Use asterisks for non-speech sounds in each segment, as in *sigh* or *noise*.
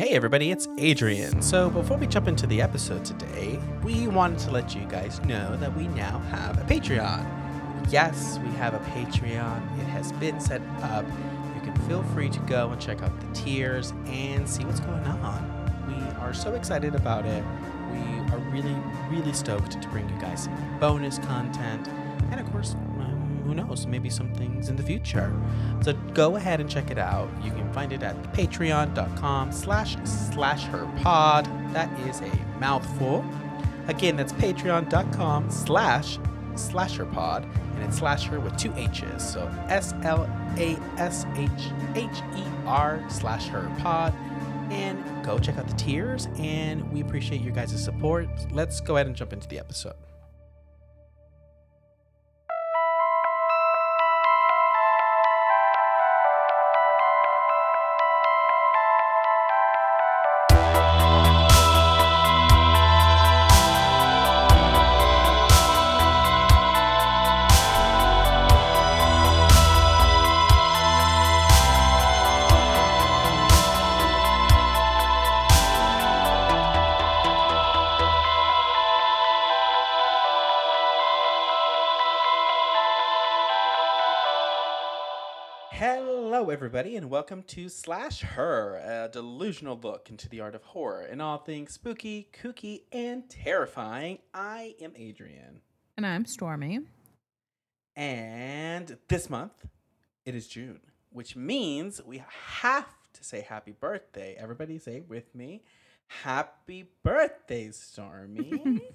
Hey everybody, it's Adrian. So before we jump into the episode today, we wanted to let you guys know that we now have a Patreon. Yes, we have a Patreon. It has been set up. You can feel free to go and check out the tiers and see what's going on. We are so excited about it. We are really, really stoked to bring you guys some bonus content and of course who knows, maybe some things in the future. So go ahead and check it out. You can find it at patreon.com slash slash her pod. That is a mouthful. Again, that's patreon.com slash slasher pod and it's slasher with two H's. So S L A S H H E R slash her pod. And go check out the tiers and we appreciate your guys' support. Let's go ahead and jump into the episode. Everybody, and welcome to Slash Her, a delusional look into the art of horror and all things spooky, kooky, and terrifying. I am Adrian, And I'm Stormy. and this month it is June, which means we have to say happy birthday. Everybody say with me, Happy birthday, Stormy. *laughs*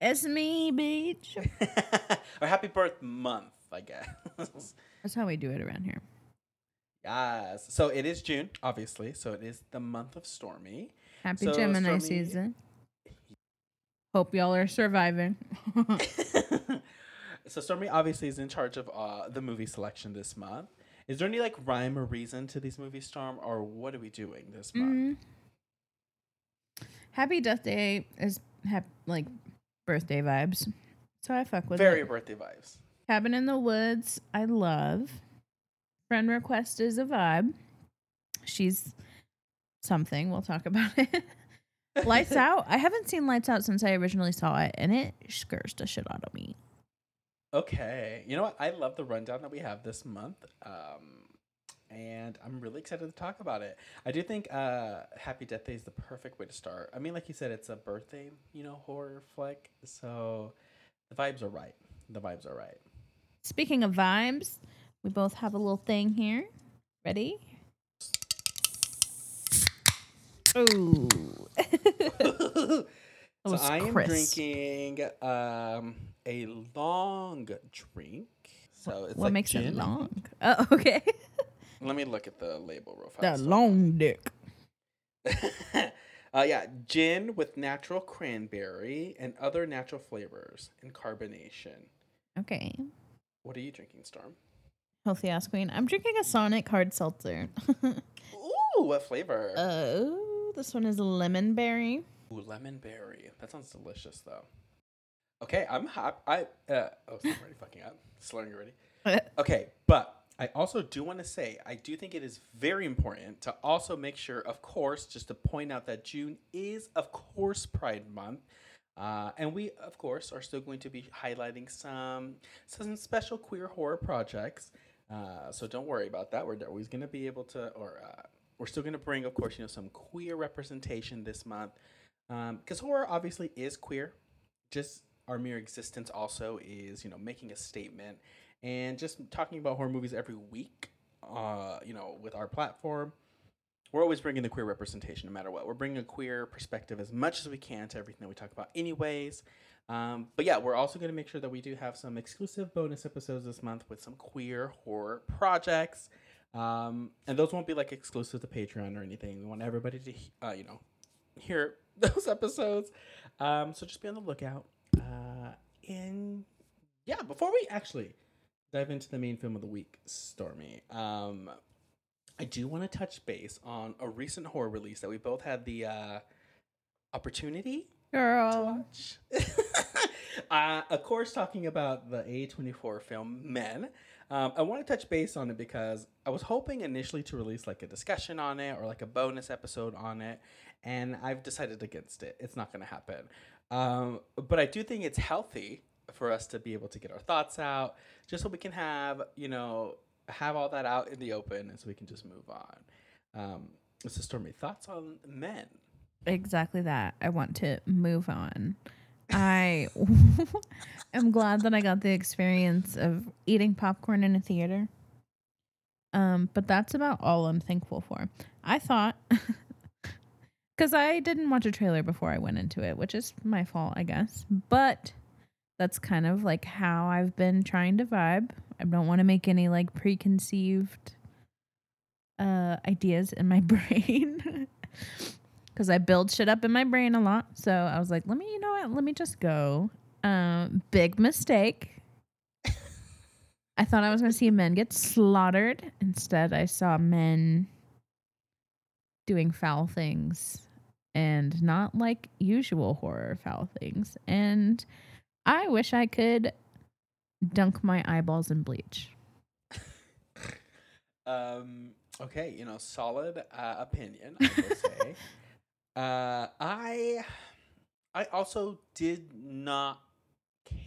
It's me, bitch. *laughs* or happy birth month, I guess. That's how we do it around here. Yes. So it is June, obviously. So it is the month of Stormy. Happy So, Gemini Stormy- season. Hope y'all are surviving. *laughs* so Stormy obviously is in charge of uh, the movie selection this month. Is there any like rhyme or reason to these movies, Storm, or what are we doing this month? Mm. Happy Death Day is hap- like birthday vibes. So I fuck with Very it. birthday vibes. Cabin in the Woods, I love. Friend Request is a vibe. She's something. We'll talk about *laughs* it. Lights Out. I haven't seen Lights Out since I originally saw it, and it scares the shit out of me. Okay. You know what? I love the rundown that we have this month. Um, and I'm really excited to talk about it. I do think uh, Happy Death Day is the perfect way to start. I mean, like you said, it's a birthday, you know, horror flick. So the vibes are right. The vibes are right. Speaking of vibes, we both have a little thing here. Ready? Ooh. *laughs* *laughs* so I am crisp. drinking um, a long drink. So it's what like makes gin. it long? Oh, *laughs* okay. Let me look at the label real fast. the fast. long dick. uh, yeah, gin with natural cranberry and other natural flavors and carbonation. Okay. What are you drinking, Storm? Healthy ass queen. I'm drinking a Sonic hard seltzer. *laughs* Ooh, what flavor? oh, this one is lemon berry. Ooh, lemon berry. That sounds delicious, though. Okay, I'm happy. I uh, oh, I'm already fucking up. Slurring already. *laughs* Okay, but I also do want to say I do think it is very important to also make sure, of course, just to point out that June is, of course, Pride Month. Uh, and we, of course, are still going to be highlighting some some special queer horror projects. Uh, so don't worry about that. We're always going to be able to, or uh, we're still going to bring, of course, you know, some queer representation this month. Because horror obviously is queer. Just our mere existence also is, you know, making a statement and just talking about horror movies every week, uh, you know, with our platform, we're always bringing the queer representation no matter what. We're bringing a queer perspective as much as we can to everything that we talk about, anyways. Um, but yeah, we're also going to make sure that we do have some exclusive bonus episodes this month with some queer horror projects. Um, and those won't be like exclusive to Patreon or anything. We want everybody to, uh, you know, hear *laughs* those episodes. Um, so just be on the lookout. Uh, and yeah, before we actually dive into the main film of the week, Stormy, um, I do want to touch base on a recent horror release that we both had the uh, opportunity to watch. *laughs* uh, of course, talking about the A24 film Men. Um, I want to touch base on it because I was hoping initially to release like a discussion on it or like a bonus episode on it, and I've decided against it. It's not going to happen. Um, but I do think it's healthy for us to be able to get our thoughts out, just so we can have you know have all that out in the open, and so we can just move on. Um, so, Stormy, thoughts on men? Exactly that. I want to move on. I *laughs* am glad that I got the experience of eating popcorn in a theater. Um, but that's about all I'm thankful for. I thought *laughs* because I didn't watch a trailer before I went into it, which is my fault, I guess. But that's kind of like how I've been trying to vibe. I don't want to make any like preconceived uh ideas in my *laughs* brain because I build shit up in my brain a lot. So I was like, let me, you know what? Let me just go. Um, big mistake. I thought I was going to see men get slaughtered. Instead, I saw men doing foul things and not like usual horror foul things. And I wish I could dunk my eyeballs in bleach. *laughs* um, okay, you know, solid uh, opinion, I will say. *laughs* Uh, I I also did not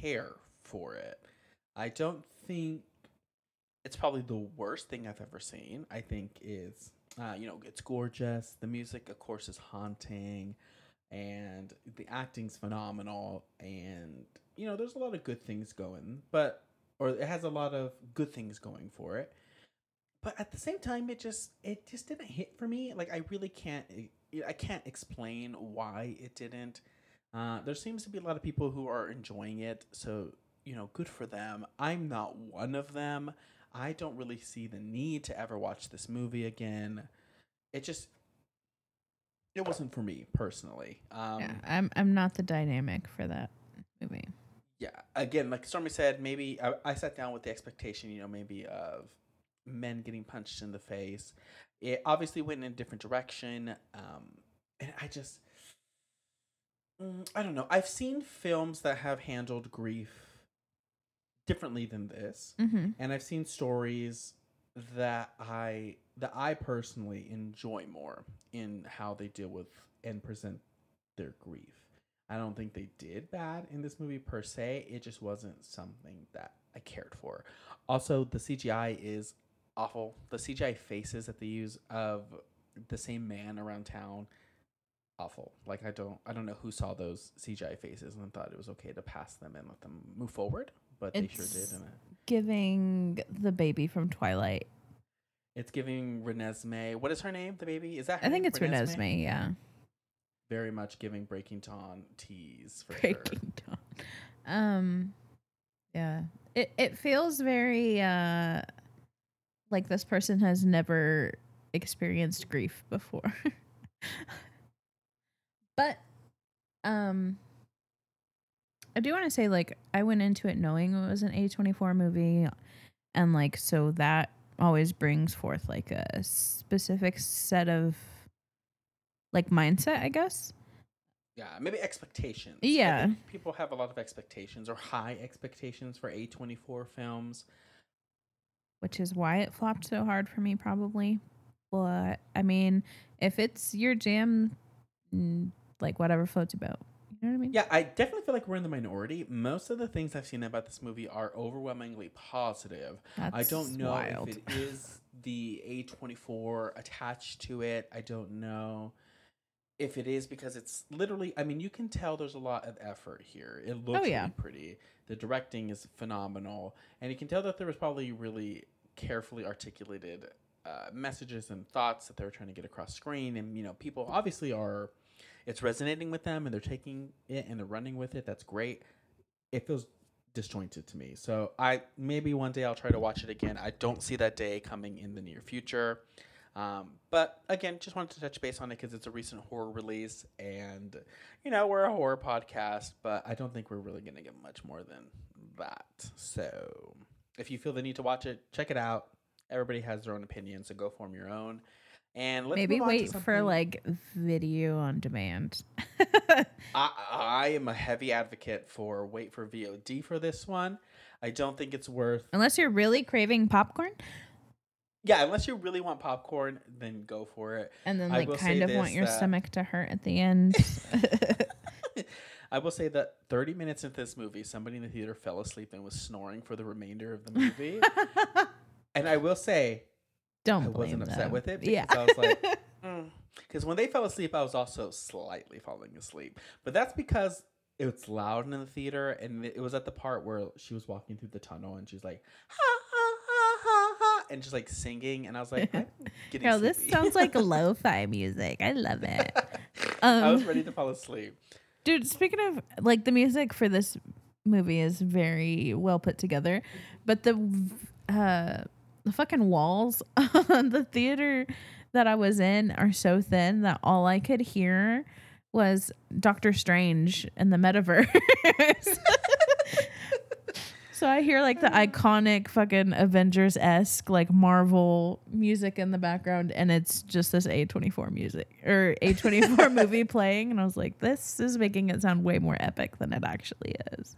care for it. I don't think it's probably the worst thing I've ever seen. I think is uh, you know it's gorgeous. The music, of course, is haunting, and the acting's phenomenal. And you know, there's a lot of good things going, but or it has a lot of good things going for it. But at the same time, it just it just didn't hit for me. Like I really can't I can't explain why it didn't. Uh, there seems to be a lot of people who are enjoying it, so you know, good for them. I'm not one of them. I don't really see the need to ever watch this movie again. It just it wasn't for me personally. Um, yeah, I'm I'm not the dynamic for that movie. Yeah, again, like Stormy said, maybe I, I sat down with the expectation, you know, maybe of men getting punched in the face. It obviously went in a different direction. Um, and I just, mm, I don't know. I've seen films that have handled grief differently than this, mm-hmm. and I've seen stories that I that I personally enjoy more in how they deal with and present their grief. I don't think they did bad in this movie per se. It just wasn't something that I cared for. Also, the CGI is awful. The CGI faces that they use of the same man around town, awful. Like I don't I don't know who saw those CGI faces and thought it was okay to pass them and let them move forward, but it's they sure did. And giving the baby from Twilight. It's giving Renesmee. What is her name? The baby is that? I think name? it's Renesmee? Renesmee. Yeah. Very much giving Breaking Dawn tease for Breaking sure. Dawn. Um, yeah. It it feels very uh like this person has never experienced grief before. *laughs* but um I do want to say like I went into it knowing it was an A24 movie and like so that always brings forth like a specific set of like mindset, I guess. Yeah, maybe expectations. Yeah. people have a lot of expectations or high expectations for A24 films which is why it flopped so hard for me, probably. But I mean, if it's your jam, like whatever floats your boat. You know what I mean? Yeah, I definitely feel like we're in the minority. Most of the things I've seen about this movie are overwhelmingly positive. That's I don't know wild. if it is the A24 attached to it. I don't know if it is because it's literally I mean, you can tell there's a lot of effort here. It looks oh, yeah. really pretty. The directing is phenomenal, and you can tell that there was probably really carefully articulated uh, messages and thoughts that they were trying to get across screen. And you know, people obviously are, it's resonating with them, and they're taking it and they're running with it. That's great. It feels disjointed to me. So I maybe one day I'll try to watch it again. I don't see that day coming in the near future. Um, but again, just wanted to touch base on it because it's a recent horror release, and you know we're a horror podcast, but I don't think we're really gonna get much more than that. So if you feel the need to watch it, check it out. Everybody has their own opinion, so go form your own. And Maybe move on to wait for like video on demand. *laughs* I, I am a heavy advocate for wait for VOD for this one. I don't think it's worth. Unless you're really craving popcorn Yeah, unless you really want popcorn, then go for it. and then I like kind of want your that- stomach to hurt at the end. *laughs* I will say that 30 minutes into this movie, somebody in the theater fell asleep and was snoring for the remainder of the movie. *laughs* and I will say, Don't I wasn't upset them. with it because Yeah. I was like, *laughs* mm. because when they fell asleep, I was also slightly falling asleep. But that's because it's loud in the theater, and it was at the part where she was walking through the tunnel, and she's like, ha, and just like singing, and I was *laughs* like, I'm getting Girl, this sleepy. sounds like *laughs* lo-fi music. I love it. *laughs* I was Um, ready to fall asleep. Dude, speaking of like the music for this movie is very well put together, but the uh the fucking walls on the theater that I was in are so thin that all I could hear was Doctor Strange and the metaverse. So I hear like the iconic fucking Avengers esque like Marvel music in the background, and it's just this A24 music or A24 *laughs* movie playing. And I was like, this is making it sound way more epic than it actually is.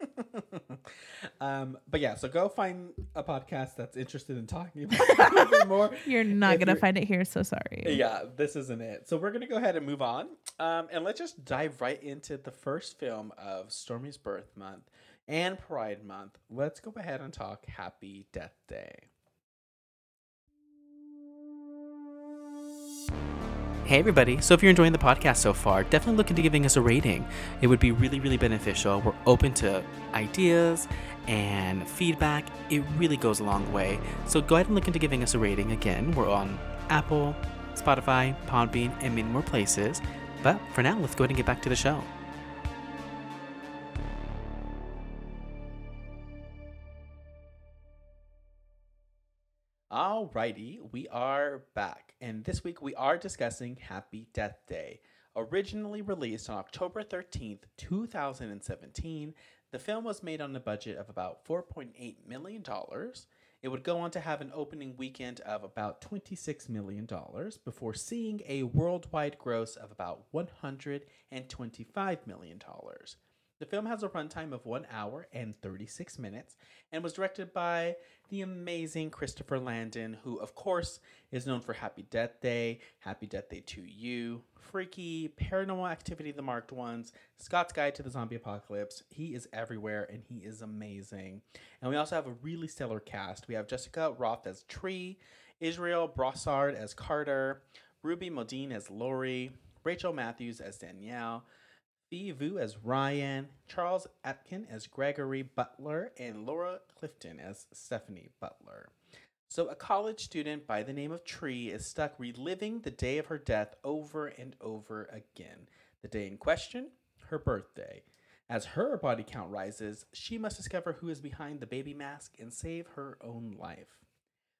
*laughs* um, but yeah, so go find a podcast that's interested in talking about *laughs* more. You're not If gonna you're- find it here, so sorry. Yeah, this isn't it. So we're gonna go ahead and move on, um, and let's just dive right into the first film of Stormy's birth month and Pride Month. Let's go ahead and talk Happy Death Day. Hey everybody, so if you're enjoying the podcast so far, definitely look into giving us a rating. It would be really, really beneficial. We're open to ideas and feedback. It really goes a long way. So go ahead and look into giving us a rating. Again, we're on Apple, Spotify, Podbean, and many more places. But for now, let's go ahead and get back to the show. Alrighty, we are back, and this week we are discussing Happy Death Day. Originally released on October 13th, 2017, the film was made on a budget of about $4.8 million. It would go on to have an opening weekend of about $26 million before seeing a worldwide gross of about $125 million. The film has a runtime of 1 hour and 36 minutes and was directed by the amazing Christopher Landon, who, of course, is known for Happy Death Day, Happy Death Day to You, Freaky, Paranormal Activity The Marked Ones, Scouts Guide to the Zombie Apocalypse. He is everywhere and he is amazing. And we also have a really stellar cast. We have Jessica Rothe as Tree, Israel Broussard as Carter, Ruby Modine as Lori, Rachel Matthews as Danielle, Phi Vu as Ryan, Charles Aitken as Gregory Butler, and Laura Clifton as Stephanie Butler. So, a college student by the name of Tree is stuck reliving the day of her death over and over again. The day in question, her birthday. As her body count rises, she must discover who is behind the baby mask and save her own life.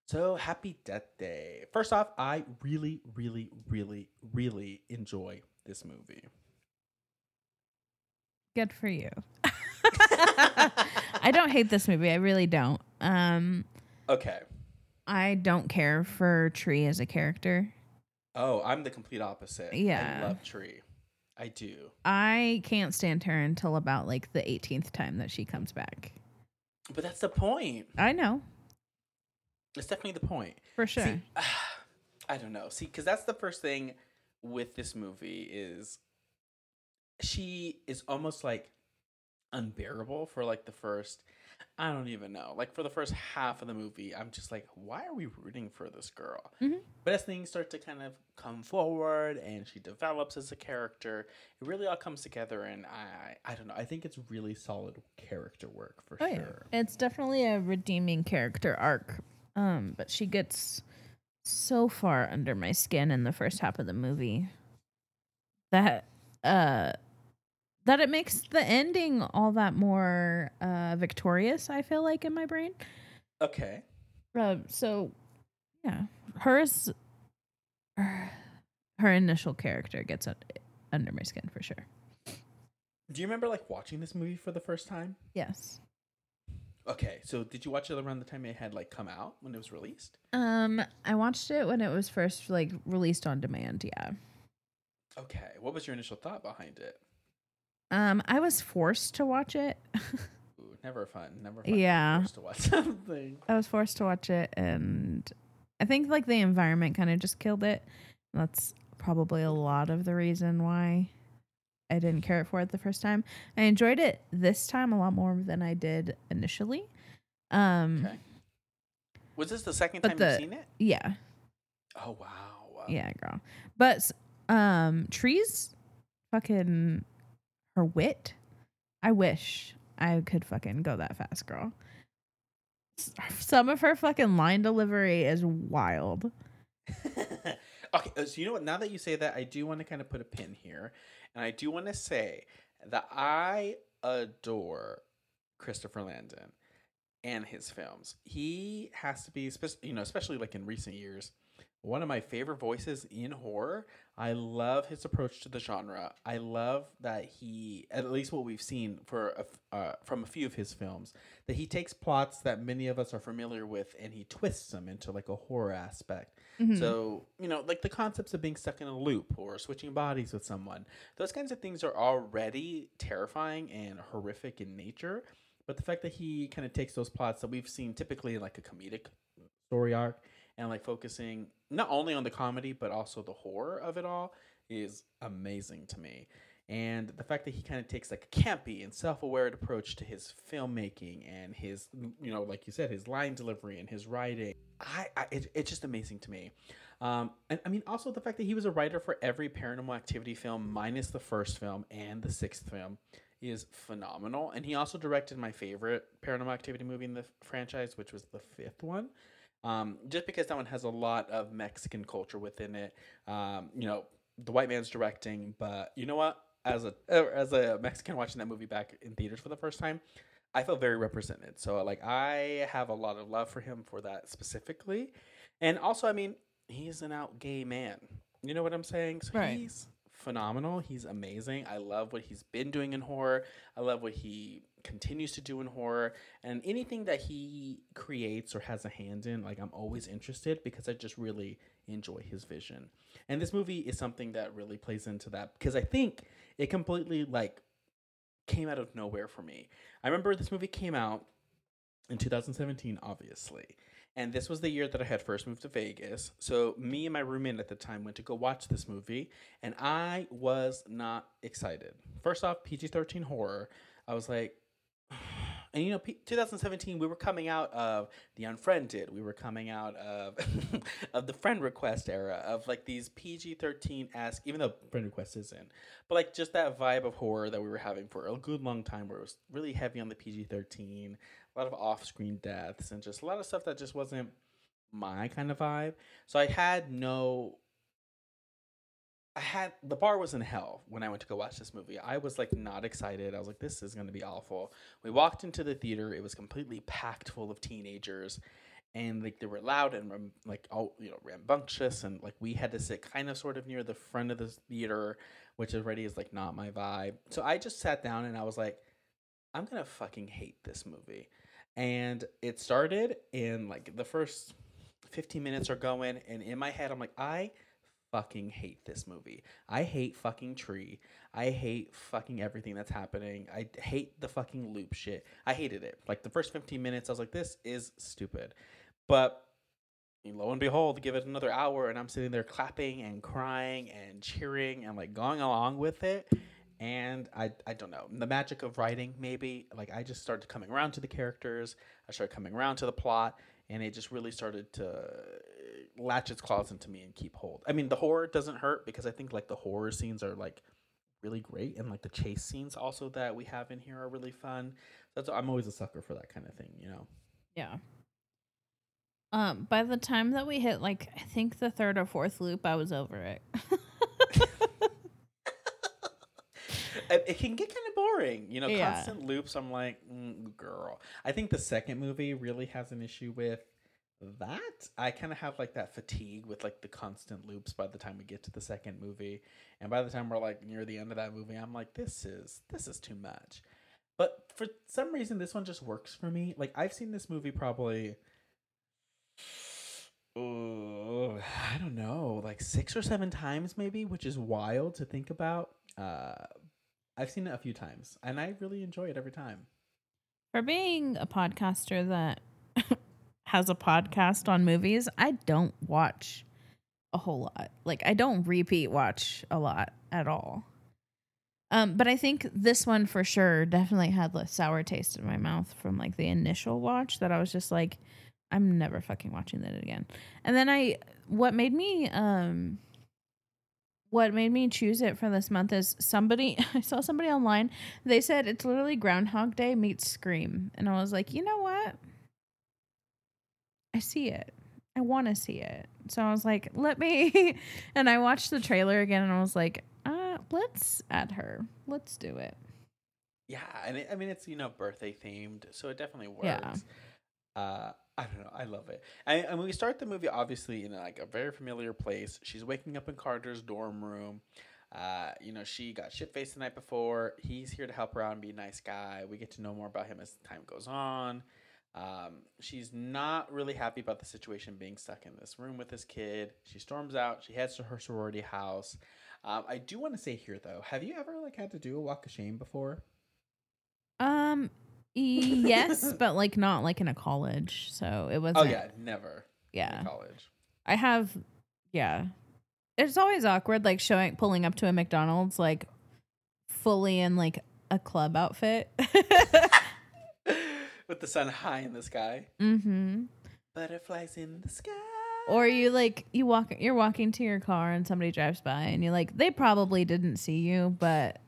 So, happy Death Day. First off, I really, really, really, really enjoy this movie. Good for you. I don't hate this movie. I really don't. Um, Okay. I don't care for Tree as a character. Oh, I'm the complete opposite. Yeah. I love Tree. I do. I can't stand her until about like the 18th time that she comes back. But that's the point. I know It's definitely the point. for sure. See, *sighs* I don't know. See, because that's the first thing with this movie is she is almost like unbearable for like the first. I don't even know. Like for the first half of the movie, I'm just like, why are we rooting for this girl? Mhm. But as things start to kind of come forward and she develops as a character, it really all comes together. And I, I don't know. I think it's really solid character work for Oh yeah, sure. it's definitely a redeeming character arc. Um, but she gets so far under my skin in the first half of the movie that uh that it makes the ending all that more uh victorious. I feel like in my brain. Okay. Uh, so yeah, hers her, *sighs* her initial character gets un- under my skin for sure. Do you remember like watching this movie for the first time? Yes. Okay, so did you watch it around the time it had like come out when it was released? Um, I watched it when it was first like released on demand. Yeah. Okay, what was your initial thought behind it? Um, I was forced to watch it. Ooh, never fun. Never fun. Yeah. forced To watch *laughs* something. I was forced to watch it, and I think like the environment kind of just killed it. That's probably a lot of the reason why I didn't care for it the first time. I enjoyed it this time a lot more than I did initially. Um, Okay. Was this the second time the- you've seen it? yeah, Oh wow. wow. yeah, girl. But um, Tree's fucking her wit. I wish I could fucking go that fast, girl. Some of her fucking line delivery is wild. *laughs* okay, uh, so you know what? Now that you say that, I do want to kind of put a pin here, and I do want to say that I adore Christopher Landon and his films. He has to be, you know, especially like in recent years, one of my favorite voices in horror. I love his approach to the genre. I love that he, at least what we've seen for a uh, from a few of his films, that he takes plots that many of us are familiar with and he twists them into like a horror aspect. Mhm. So, you know, like the concepts of being stuck in a loop or switching bodies with someone, those kinds of things are already terrifying and horrific in nature. But the fact that he kind of takes those plots that we've seen typically in like a comedic story arc and like focusing not only on the comedy but also the horror of it all is amazing to me. And the fact that he kind of takes like a campy and self-aware approach to his filmmaking and his, you know, like you said, his line delivery and his writing, I, I it, it's just amazing to me. Um, and I mean, also the fact that he was a writer for every Paranormal Activity film minus the first film and the sixth film is phenomenal. And he also directed my favorite Paranormal Activity movie in the franchise, which was the fifth one. Um, just because that one has a lot of Mexican culture within it. Um, you know, the white man's directing, but you know what? As a uh, as a Mexican watching that movie back in theaters for the first time, I felt very represented. So like I have a lot of love for him for that specifically. And also, I mean, he's an out gay man. You know what I'm saying? So Right. he's phenomenal. He's amazing. I love what he's been doing in horror. I love what he continues to do in horror. And anything that he creates or has a hand in, like I'm always interested because I just really enjoy his vision. And this movie is something that really plays into that because I think it completely like came out of nowhere for me. I remember this movie came out in 2017, obviously. And this was the year that I had first moved to Vegas. So me and my roommate at the time went to go watch this movie, and I was not excited. First off, PG-13 horror. I was like, *sighs* and you know, P- 2017, we were coming out of the Unfriended. We were coming out of *laughs* of the Friend Request era of like these PG-13 esque, even though Friend Request isn't, but like just that vibe of horror that we were having for a good long time, where it was really heavy on the PG-13 a lot of off-screen deaths and just a lot of stuff that just wasn't my kind of vibe. So I had no I had the bar was in hell when I went to go watch this movie. I was like not excited. I was like this is going to be awful. We walked into the theater. It was completely packed full of teenagers and like they were loud and like all you know rambunctious and like we had to sit kind of sort of near the front of the theater which already is like not my vibe. So I just sat down and I was like I'm going to fucking hate this movie and it started in like the first 15 minutes are going and in my head i'm like i fucking hate this movie. I hate fucking tree. I hate fucking everything that's happening. I hate the fucking loop shit. I hated it. Like the first 15 minutes i was like this is stupid. But lo and behold give it another hour and i'm sitting there clapping and crying and cheering and like going along with it and I I don't know the magic of writing maybe like I just started coming around to the characters I started coming around to the plot and it just really started to latch its claws into me and keep hold I mean the horror doesn't hurt because I think like the horror scenes are like really great and like the chase scenes also that we have in here are really fun that's I'm always a sucker for that kind of thing you know Yeah. Um, by the time that we hit like I think the third or fourth loop, I was over it. *laughs* *laughs* it, it can get kind of boring, you know. Yeah. Constant loops. I'm like, mm, girl. I think the second movie really has an issue with that. I kind of have like that fatigue with like the constant loops by the time we get to the second movie, and by the time we're like near the end of that movie, I'm like, this is this is too much. But for some reason, this one just works for me. Like I've seen this movie probably. Oh, I don't know, like six or seven times maybe, which is wild to think about. Uh, I've seen it a few times, and I really enjoy it every time. For being a podcaster that *laughs* has a podcast on movies, I don't watch a whole lot. Like I don't repeat watch a lot at all. Um, but I think this one for sure definitely had the sour taste in my mouth from like the initial watch that I was just like, I'm never fucking watching that again. And then I, what made me, um, what made me choose it for this month is somebody *laughs* I saw somebody online. They said it's literally Groundhog Day meets Scream, and I was like, you know what? I see it. I want to see it. So I was like, let me. *laughs* and I watched the trailer again, and I was like, uh, let's add her. Let's do it. Yeah, and it, I mean it's you know birthday themed, so it definitely works. Yeah. Uh, I don't know. I love it. And, and we start the movie obviously in like a very familiar place. She's waking up in Carter's dorm room. Uh, you know, she got shit faced the night before. He's here to help her out and be a nice guy. We get to know more about him as time goes on. Um, she's not really happy about the situation being stuck in this room with this kid. She storms out. She heads to her sorority house. Um, I do want to say here though, have you ever like had to do a walk of shame before? Um, *laughs* yes, but like not like in a college. So it was. Oh yeah, never. yeah. In college. I have, yeah. It's always awkward, like showing, pulling up to a McDonald's, like fully in like a club outfit. *laughs* With the sun high in the sky. mm-hmm. Butterflies in the sky. Or you like you walk, you're walking to your car and somebody drives by and you're like, they probably didn't see you, but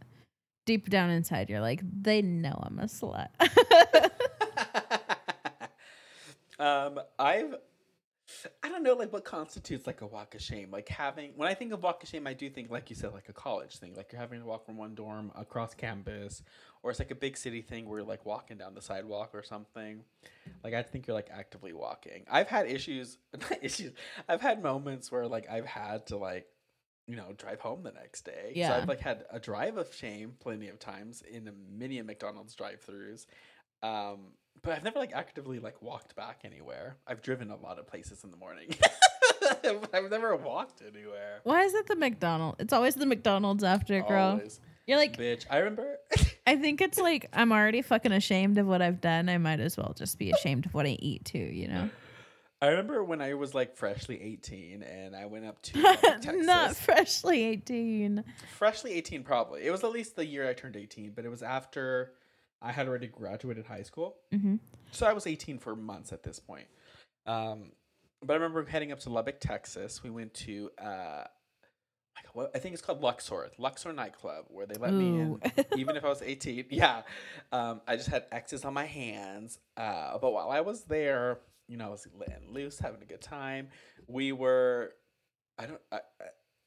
deep down inside, you're like, they know I'm a slut. *laughs* um, I've I don't know like what constitutes like a walk of shame. Like having when I think of walk of shame, I do think like you said, like a college thing. Like you're having to walk from one dorm across campus, or it's like a big city thing where you're like walking down the sidewalk or something. Like I think you're like actively walking. I've had issues *laughs* issues. I've had moments where like I've had to like you know, drive home the next day. So Yeah. I've like had a drive of shame plenty of times in many a McDonald's drive-throughs. Um, but I've never like actively like walked back anywhere. I've driven a lot of places in the morning. *laughs* I've never walked anywhere. Why is it the McDonald's? It's always the McDonald's after, girl. Always. You're like, Bitch, I remember *laughs* I think it's like I'm already fucking ashamed of what I've done. I might as well just be ashamed of what I eat too, you know? I remember when I was like freshly 18 and I went up to Lubbock, *laughs* Texas. Not freshly 18. freshly 18 probably. It was at least the year I turned 18, but it was after I had already graduated high school. hmm So I was 18 for months at this point. Um, but I remember heading up to Lubbock, Texas. We went to uh, like what I think it's called Luxor, Luxor nightclub, where they let me in, *laughs* even if I was 18. Yeah, um, I just had X's on my hands. Uh, but while I was there, you know, I was letting loose, having a good time. We were, I don't, I,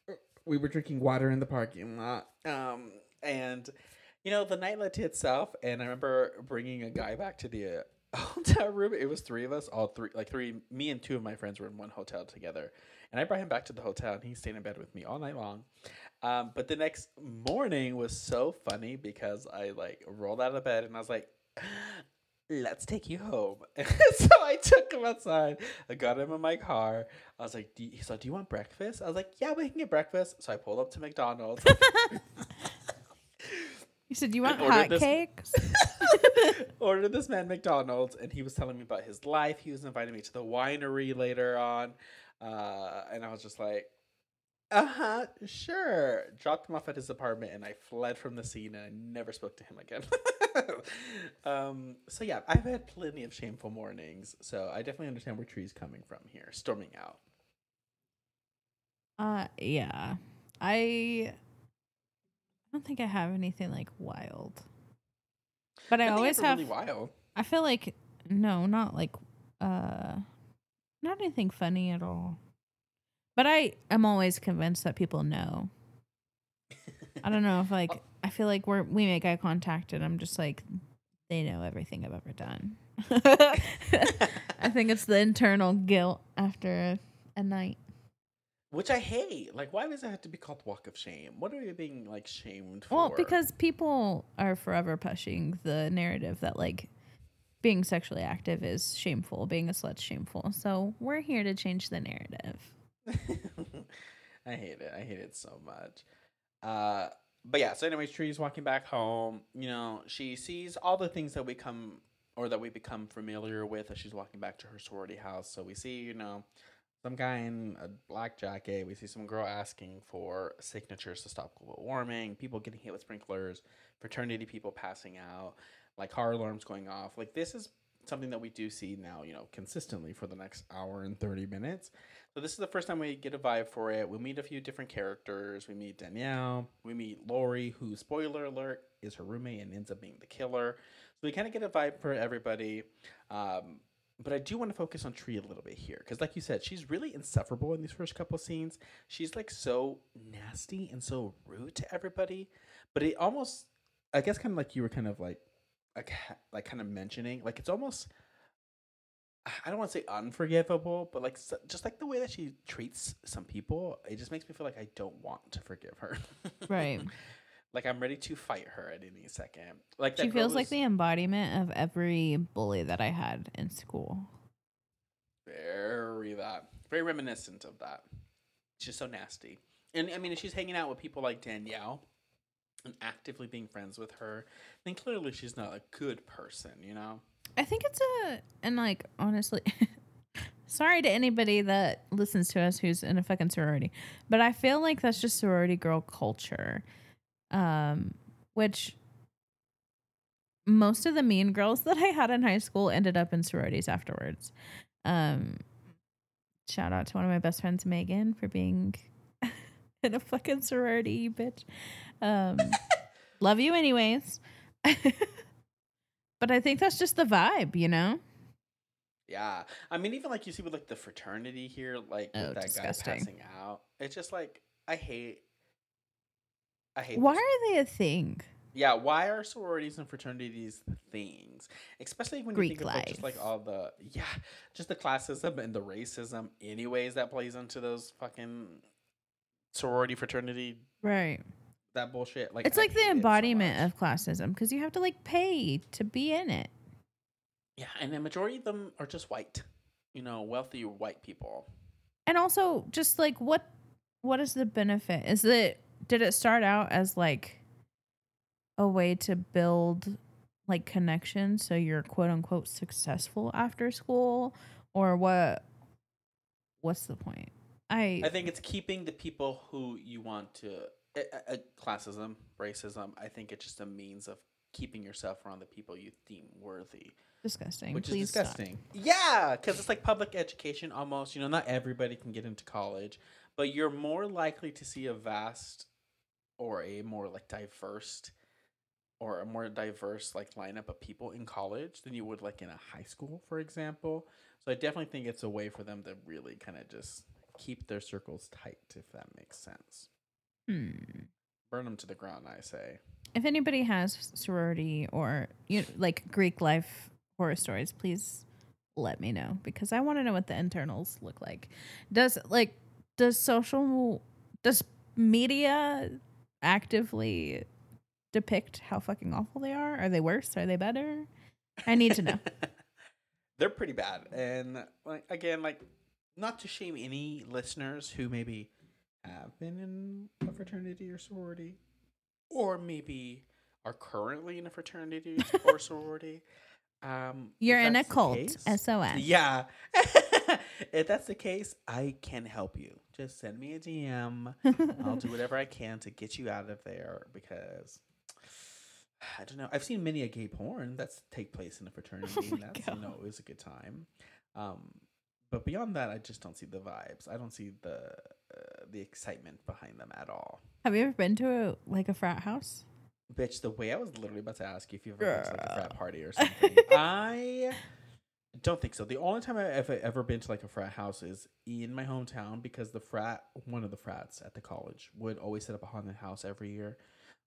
I, we were drinking water in the parking lot. Um, and you know, the night led to itself, and I remember bringing a guy back to the uh, *laughs* hotel room. It was three of us, all three, like three, me and two of my friends were in one hotel together. And I brought him back to the hotel, and he stayed in bed with me all night long. Um, but the next morning was so funny because I like rolled out of bed and I was like, let's take you home. *laughs* so I took him outside. I got him in my car. I was like, do you, he's like, do you want breakfast? I was like, yeah, we can get breakfast. So I pulled up to McDonald's. *laughs* You said, do You want ordered hot this- cakes? *laughs* ordered this man McDonald's, and he was telling me about his life. He was inviting me to the winery later on, uh, and I was just like, "Uh huh, sure." Dropped him off at his apartment, and I fled from the scene, and I never spoke to him again. *laughs* um, so yeah, I've had plenty of shameful mornings, so I definitely understand where Tree's coming from here, storming out. Uh, yeah. I, I don't think I have anything like wild. But I Nothing always have. really wild. I feel like no, not like uh, not anything funny at all. But I am always convinced that people know. I don't know if like I feel like we're we make eye contact and I'm just like they know everything I've ever done. *laughs* I think it's the internal guilt after a, a night. Which I hate. Like, why does it have to be called Walk of Shame? What are we being like shamed for? Well, because people are forever pushing the narrative that like being sexually active is shameful, being a slut's shameful. So we're here to change the narrative. *laughs* I hate it. I hate it so much. Uh, but yeah. So, anyways, Tree's walking back home. You know, she sees all the things that we come or that we become familiar with as she's walking back to her sorority house. So we see, you know, some guy in a black jacket. We see some girl asking for signatures to stop global warming. People getting hit with sprinklers. Fraternity people passing out. Like car alarms going off. Like this is something that we do see now, you know, consistently for the next hour and 30 minutes. So this is the first time we get a vibe for it. We meet a few different characters. We meet Danielle. We meet Lori, who, spoiler alert, is her roommate and ends up being the killer. So we kind of get a vibe for everybody. Um, but I do want to focus on Tree a little bit here because, like you said, she's really insufferable in these first couple scenes. She's like so nasty and so rude to everybody. But it almost, I guess, kind of like you were kind of like, like, like kind of mentioning, like it's almost I don't want to say unforgivable, but like just like the way that she treats some people, it just makes me feel like I don't want to forgive her. *laughs* Right. like I'm ready to fight her at any second. Like she feels like the embodiment of every bully that I had in school. Very that, very reminiscent of that. She's so nasty, and I mean, if she's hanging out with people like Danielle and actively being friends with her, then clearly she's not a good person, you know. I think it's a and like honestly *laughs* sorry to anybody that listens to us who's in a fucking sorority, but I feel like that's just sorority girl culture. Um which most of the mean girls *laughs* that I had in high school ended up in sororities afterwards. Um shout out to one of my best friends Megan for being *laughs* in a fucking sorority, bitch. Um love you anyways. But I think that's just the vibe, you know? Yeah. I mean, even like you see with like the fraternity here, like oh, that disgusting. guy passing out. It's just like, I hate. I hate. Why are they a thing? Yeah, why are sororities and fraternities things? Especially when Greek you think life. about just like all the yeah, just the classism and the racism anyways that plays into those fucking sorority fraternity right that bullshit. Like it's I like the embodiment so of classism because you have to like pay to be in it. Yeah, and the majority of them are just white, you know, wealthy white people. And also, just like what what is the benefit? Is it did it start out as like a way to build like connections so you're quote unquote successful after school or what what's the point i i think it's keeping the people who you want to classism, racism. I think it's just a means of keeping yourself around the people you deem worthy. Disgusting. Which Please is disgusting. Stop. Yeah, because it's like public education almost. You know, not everybody can get into college, but you're more likely to see a vast or a more like diverse or a more diverse like lineup of people in college than you would like in a high school, for example. So I definitely think it's a way for them to really kind of just keep their circles tight, if that makes sense. Hmm. Burn them to the ground, I say. If anybody has sorority or you know, like Greek life horror stories, please let me know because I want to know what the internals look like. Does like does social does media actively depict how fucking awful they are? Are they worse? Are they better? I need to know. *laughs* They're pretty bad. And like again, like not to shame any listeners who maybe have been in a fraternity or sorority, or maybe are currently in a fraternity *laughs* or sorority. Um, You're in a cult, case, SOS. Yeah. *laughs* if that's the case, I can help you. Just send me a DM. I'll do whatever I can to get you out of there because *sighs* I don't know. I've seen many a gay porn that's take place in a *laughs* fraternity, oh and that's God. you know it was a good time. Um, but beyond that, I just don't see the vibes. I don't see the uh, the excitement behind them at all. Have you ever been to a like a frat house? Bitch, the way I was literally about to ask you if you've ever been to like a frat party or *laughs* something. I don't think so. The only time I've ever been to like a frat house is in my hometown because the frat, one of the frats at the college, would always set up a haunted house every year.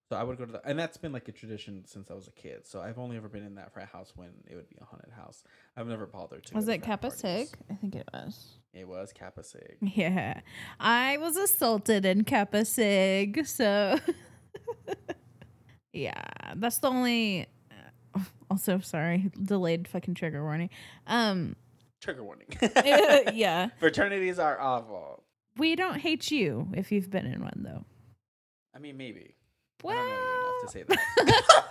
So I would go to the, and that's been like a tradition since I was a kid. So I've only ever been in that frat house when it would be a haunted house. I've never bothered to. Was it Kappa Sig? I think it was. It was Kappa Sig. *laughs* Yeah. I was assaulted in Kappa Sig, so *laughs* yeah, that's the only *laughs* also sorry, delayed fucking trigger warning. Um Trigger warning. yeah. Fraternities are awful. We don't hate you if you've been in one though. I mean, maybe. Well, I don't know you enough to say that.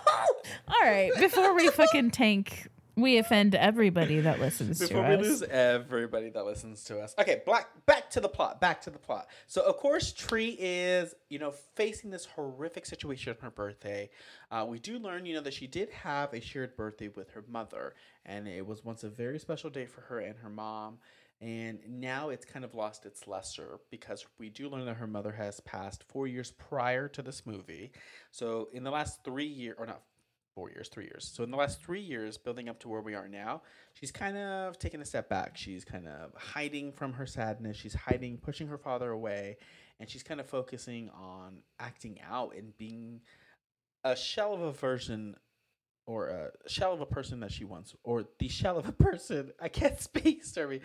*laughs* all right, before we fucking tank, we offend everybody that listens Before to us. we lose everybody that listens to us. Okay, black back to the plot. Back to the plot. So of course Tree is, you know, facing this horrific situation on her birthday. Uh, we do learn, you know, that she did have a shared birthday with her mother, and it was once a very special day for her and her mom. And now it's kind of lost its luster because we do learn that her mother has passed four years prior to this movie. So in the last three years, or not four years, three years. So in the last three years, building up to where we are now, she's kind of taken a step back. She's kind of hiding from her sadness. She's hiding, pushing her father away, and she's kind of focusing on acting out and being a shell of a version or a shell of a person that she wants, or the shell of a person. *laughs* I can't speak, Stormy.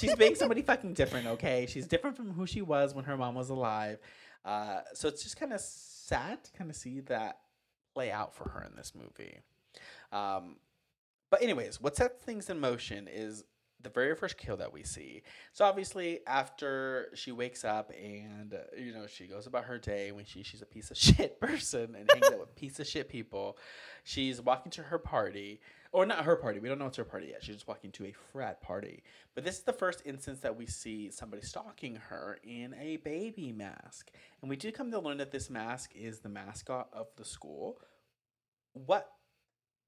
She's being somebody *laughs* fucking different, okay? She's different from who she was when her mom was alive. Uh, so it's just kind of sad to kind of see that play out for her in this movie. Um, but anyways, what sets things in motion is the very first kill that we see. So obviously, after she wakes up and uh, you know she goes about her day when she she's a piece of *laughs* shit person and hangs out with *laughs* piece of shit people, she's walking to her party or not her party. We don't know it's her party yet. She's just walking to a frat party. But this is the first instance that we see somebody stalking her in a baby mask, and we do come to learn that this mask is the mascot of the school. What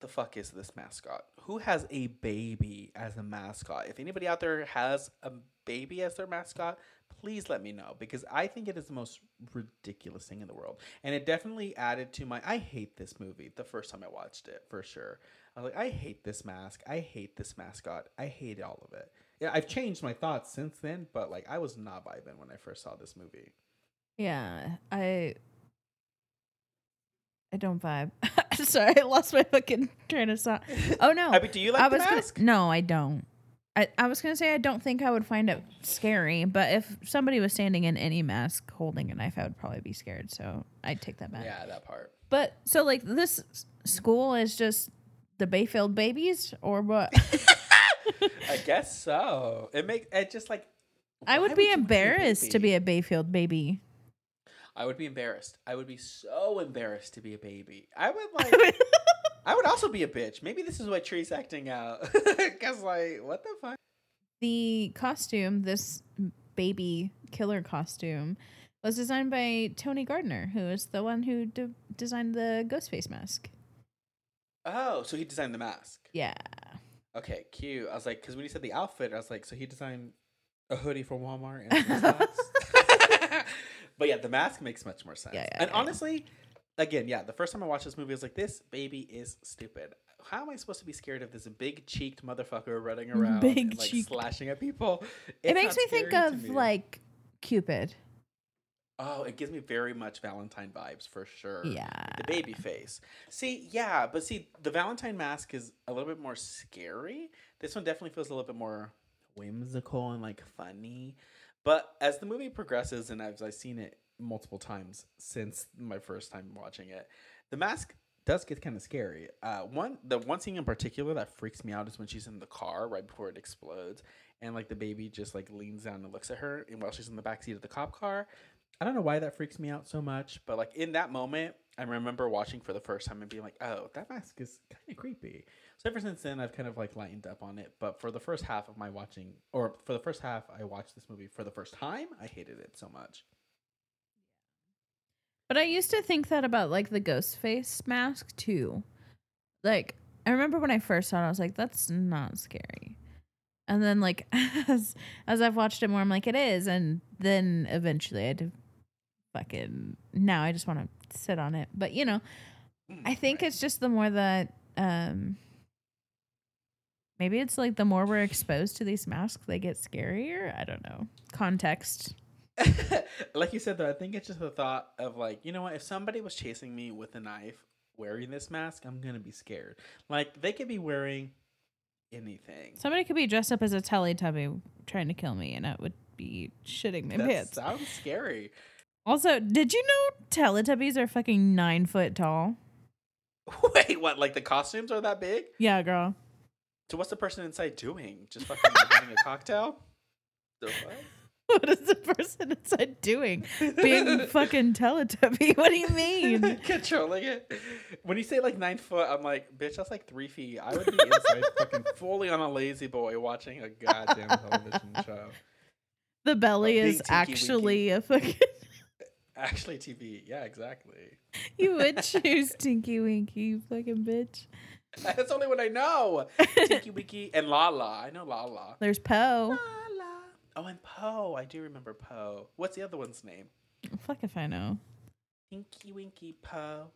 the fuck is this mascot? Who has a baby as a mascot? If anybody out there has a baby as their mascot, please let me know because I think it is the most ridiculous thing in the world. And it definitely added to my I hate this movie the first time I watched it, for sure. I was like, I hate this mask. I hate this mascot. I hate all of it. Yeah, I've changed my thoughts since then, but like I was not vibing when I first saw this movie. Yeah, I I don't vibe. *laughs* Sorry, I lost my fucking train of thought. Oh no, I do you like I the was gonna, no, I don't. I, I was gonna say I don't think I would find it scary, but if somebody was standing in any mask holding a knife, I would probably be scared. So I'd take that back. Yeah, that part. But so like this school is just the Bayfield babies, or what? *laughs* I guess so. It makes it just like I why would be embarrassed to be a Bayfield baby. I would be embarrassed. I would be so embarrassed to be a baby. I would like. *laughs* I would also be a bitch. Maybe this is why Tree's acting out. *laughs* Cause like, what the fuck? the costume, this baby killer costume, was designed by Tony Gardner, who is the one who de- designed the Ghostface mask. Oh, so he designed the mask. Yeah. Okay, cute. I was like, because when you said the outfit, I was like, so he designed a hoodie from Walmart and? *laughs* but yeah, the mask makes much more sense. Yeah, yeah, and yeah. honestly, again, yeah, the first time I watched this movie, I was like, this baby is stupid. How am I supposed to be scared of this big cheeked motherfucker running *laughs* around Big and like cheeked. slashing at people? it makes me think of me. like Cupid. Oh, it gives me very much Valentine vibes for sure. Yeah. The baby face. See, yeah, but see, the Valentine mask is a little bit more scary. This one definitely feels a little bit more whimsical and like funny. But as the movie progresses, and as I've seen it multiple times since my first time watching it, the mask does get kind of scary. Uh, one, the one scene in particular that freaks me out is when she's in the car right before it explodes, and like the baby just like leans down and looks at her, and while she's in the back seat of the cop car, I don't know why that freaks me out so much, but like in that moment, I remember watching for the first time and being like, "Oh, that mask is kind of creepy." Ever since then, I've kind of like lightened up on it. But for the first half of my watching, or for the first half, I watched this movie for the first time. I hated it so much. But I used to think that about like the ghost face mask too. Like I remember when I first saw it, I was like, "That's not scary." And then like *laughs* as as I've watched it more, I'm like, "It is." And then eventually, I had to fucking now I just want to sit on it. But you know, I think it's just the more that um maybe it's like the more we're exposed to these masks, they get scarier. I don't know. Context. *laughs* like you said though, I think it's just the thought of like, you know what? If somebody was chasing me with a knife wearing this mask, I'm gonna be scared. Like they could be wearing anything. Somebody could be dressed up as a Teletubby trying to kill me, and I would be shitting my That pants. sounds scary. Also, did you know Teletubbies are fucking nine foot tall? *laughs* Wait, what? Like the costumes are that big? Yeah, girl. So what's the person inside doing? Just fucking *laughs* having a cocktail? The what? *laughs* What is the person inside doing? Being *laughs* fucking Teletubby? What do you mean? Controlling it. When you say like nine foot, I'm like, bitch, that's like three feet. I would be inside fucking fully on a lazy boy watching a goddamn television show. The belly is actually a fucking. Actually, TV. Yeah, exactly. You would choose Tinky Winky, you fucking bitch. *laughs* That's the only one I know. Tinky *laughs* Winky and Lala. I know Lala. There's Po. Lala. Oh, and Po. I do remember Po. What's the other one's name? Fuck if I know. Tinky Winky Po.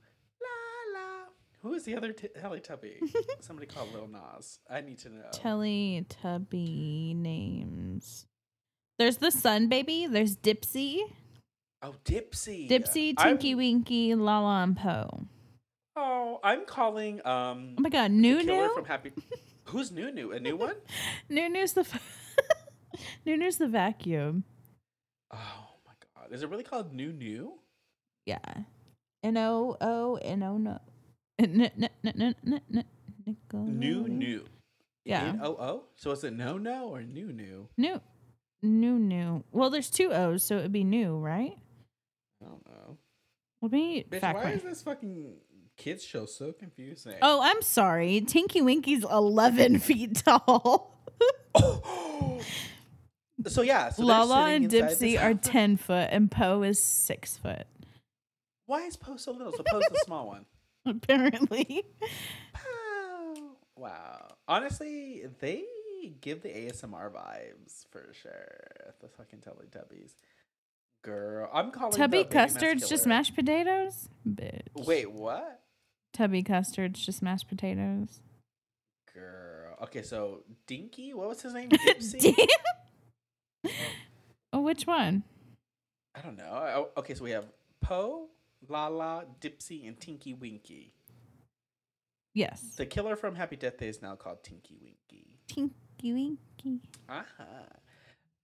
Lala. Who is the other t- Teletubby? *laughs* Somebody called Lil Nas. I need to know. Teletubby names. There's the Sun Baby. There's Dipsy. oh, Dipsy. Dipsy, I'm- Tinky Winky, Lala, and Po. Oh, I'm calling um Oh my god, Nunu? killer from Happy. *laughs* Who's Nunu? A new one? *laughs* Nunu's the *laughs* Nunu's the vacuum. Oh my god. Is it really called Nunu? Yeah. N O O N O no. N- n- n- n- n- n- New new. Yeah. Oh oh. So is it no no or new new? New. New new. Well, there's two O's, so it would be new, right? I don't know. Let me Bitch, why is this fucking kids show so confusing? Oh, I'm sorry. Tinky Winky's 11 *laughs* feet tall. *gasps* so yeah, so Lala and Dipsy are 10 foot, and Po is 6 foot, Why is Po so little? So Po's the small one. *laughs* apparently. Po. Wow. Honestly, they give the ASMR vibes for sure. The fucking Teletubbies. Girl, I'm calling Tubby the baby mass custards just mashed potatoes? Bitch. Wait, what? Tubby custards just mashed potatoes. Girl. Okay, so Dinky, what was his name? *laughs* Dipsy? Oh, which one? I don't know. Oh, okay, so we have Po, Lala, Dipsy, and Tinky Winky. Yes. The killer from Happy Death Day is now called Tinky Winky. Tinky Winky. Uh-huh.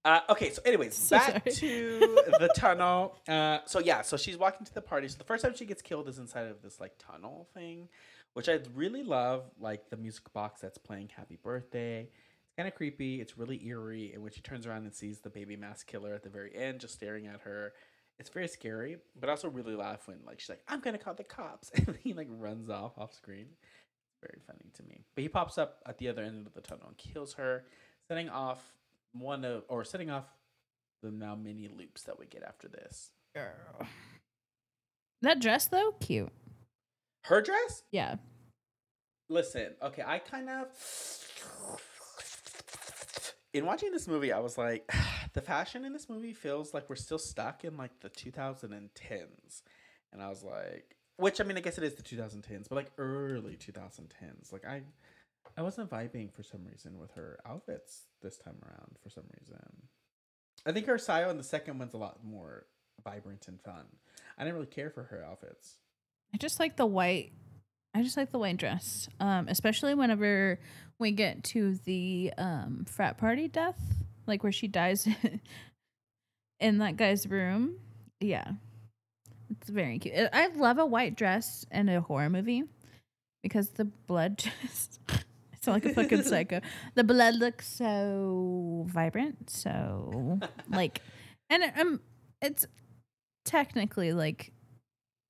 Uh, okay, so anyways, So back sorry. to the *laughs* tunnel. Uh, so yeah, so she's walking to the party. So the first time she gets killed is inside of this like tunnel thing, which I really love. Like the music box that's playing "Happy Birthday." It's kind of creepy. It's really eerie, and when she turns around and sees the baby mask killer at the very end, just staring at her, it's very scary. But I also really laugh when like she's like, "I'm gonna call the cops," *laughs* and he like runs off off screen. Very funny to me. But he pops up at the other end of the tunnel and kills her, setting off one of or setting off the now mini loops that we get after this. Girl. That dress, though, cute. Her dress? Yeah. Listen, okay, I kind of in watching this movie, I was like, *sighs* the fashion in this movie feels like we're still stuck in like the 2010s, and I was like, which I mean, I guess it is the 2010s, but like early 2010s. Like I, I wasn't vibing for some reason with her outfits this time around. For some reason, I think her style in the second one's a lot more vibrant and fun. I didn't really care for her outfits. I just like the white. I just like the white dress, um, especially whenever we get to the um, frat party death, like where she dies *laughs* in that guy's room. Yeah, it's very cute. I- I love a white dress in a horror movie because the blood *laughs* just. I sound like a fucking *laughs* psycho. The blood looks so vibrant, so like, and um, it's technically like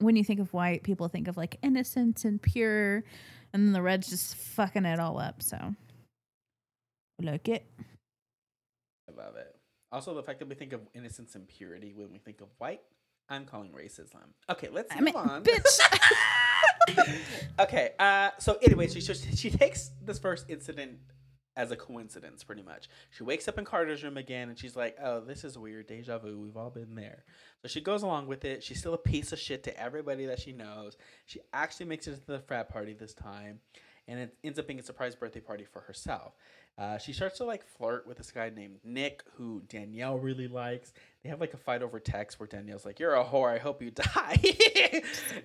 when you think of white, people think of like innocence and pure, and then the red's just fucking it all up. So, look it. I love it. Also, the fact that we think of innocence and purity when we think of white, I'm calling racism. Okay, let's I move mean, on. bitch. *laughs* *laughs* okay, uh, so anyway, she, she she takes this first incident as a coincidence, pretty much. She wakes up in Carter's room again, and she's like, "Oh, this is weird, deja vu. We've all been there." So she goes along with it. She's still a piece of shit to everybody that she knows. She actually makes it to the frat party this time, and it ends up being a surprise birthday party for herself. Uh, she starts to like flirt with this guy named Nick, who Danielle really likes. They have like a fight over text where Danielle's like, "You're a whore. I hope you *laughs* die."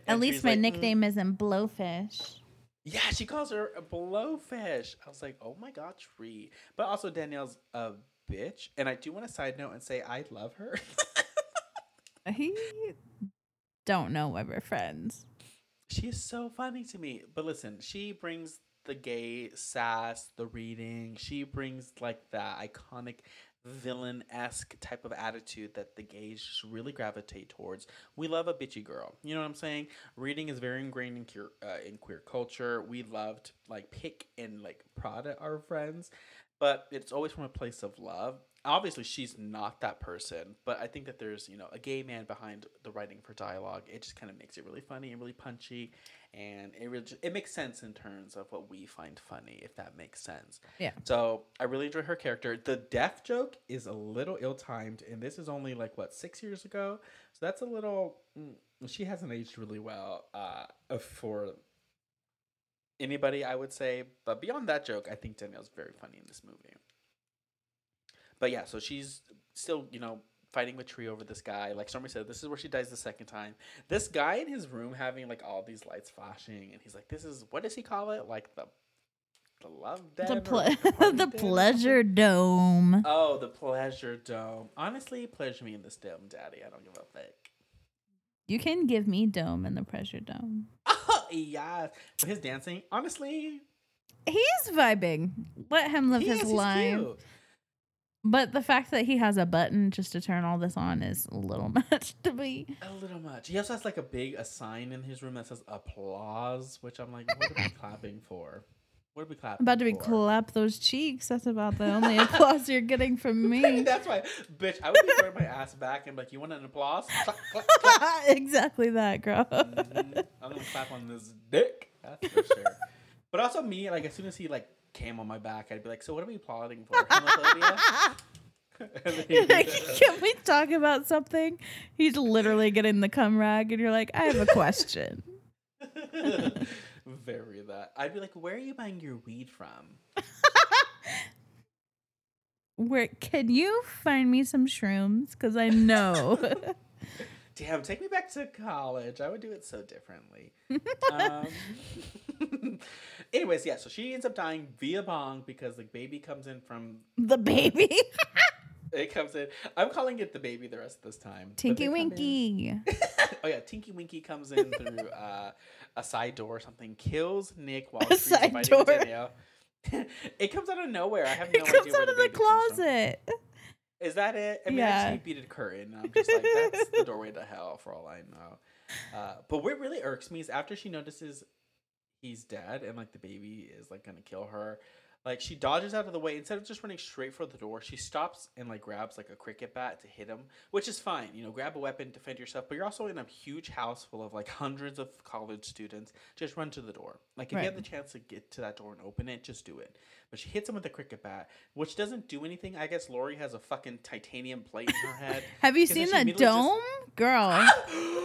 At least my like, "Mm." nickname isn't Blowfish. Yeah, she calls her a blowfish. I was like, oh my god, tree. But also Danielle's a bitch. And I do want to side note and say I love her. *laughs* He don't know why we're friends. she is so funny to me. But listen, she brings the gay sass, the reading. She brings like that iconic villain esque type of attitude that the gays just really gravitate towards. We love a bitchy girl. You know what I'm saying? Reading is very ingrained in queer uh, in queer culture. We love to like pick and like prod at our friends, but it's always from a place of love. Obviously, she's not that person, but I think that there's you know a gay man behind the writing for dialogue. It just kind of makes it really funny and really punchy, and it really it makes sense in terms of what we find funny, if that makes sense. Yeah. So I really enjoy her character. The death joke is a little ill timed, and this is only like what six years ago, so that's a little. mm, She hasn't aged really well uh, for anybody, I would say. But beyond that joke, I think Danielle's very funny in this movie. But yeah, so she's still, you know, fighting with Tree over this guy. Like Stormy said, this is where she dies the second time. This guy in his room having like all these lights flashing, and he's like, "This is what does he call it? Like the the love den, The ple- like, the, *laughs* the pleasure dome. Oh, the pleasure dome. Honestly, pleasure me in this dome, Daddy. I don't give a fuck. You can give me dome in the pleasure dome. *laughs* Oh yeah, but his dancing, honestly, He's vibing. Let him live he his is, he's life. But the fact that he has a button just to turn all this on is a little *laughs* much to me. A little much. He also has like a big a sign in his room that says applause, which I'm like, what are we *laughs* clapping for? What are we clapping? about to be for? clap those cheeks. That's about the only applause you're getting from *laughs* me. That's why, bitch. I would be throwing my ass back and be like, "You want an applause? Clap, clap, clap." exactly that, girl. Mhm. I'm gonna clap on this dick. That's for sure. But also me, like as soon as he like came on my back, I'd be like, "So what are we plotting for?" Homophobia? *laughs* And then You're he'd be like, Can we talk about something? He's literally getting the cum rag, and you're like, I have a question. *laughs* Very that. I'd be like, "Where are you buying your weed from?" *laughs* Where can you find me some shrooms? Because I know. Damn, take me back to college. I would do it so differently. um, anyways, yeah, so she ends up dying via bong because the baby comes in from the baby. *laughs* it comes in. I'm calling it the baby the rest of this time. Tinky they come in- Winky. *laughs* oh yeah, Tinky Winky comes in through uh, a side door or something, kills Nick while *laughs* side fighting door? Danielle. it comes out of nowhere. I have no It idea comes where out of the closet. Is that it? I mean, Yeah. I see beaded curtain. I'm just like, that's the doorway to hell for all I know. Uh, but what really irks me is after she notices he's dead and like the baby is like gonna kill her, like she dodges out of the way instead of just running straight for the door. She stops and like grabs like a cricket bat to hit him, which is fine. You know, grab a weapon, defend yourself. But you're also in a huge house full of like hundreds of college students. Just run to the door. Like if Right. you have the chance to get to that door and open it, just do it. But she hits him with a cricket bat, which doesn't do anything. I guess Lori has a fucking titanium plate in her head. *laughs* Have you seen that immediately just- dome? Girl.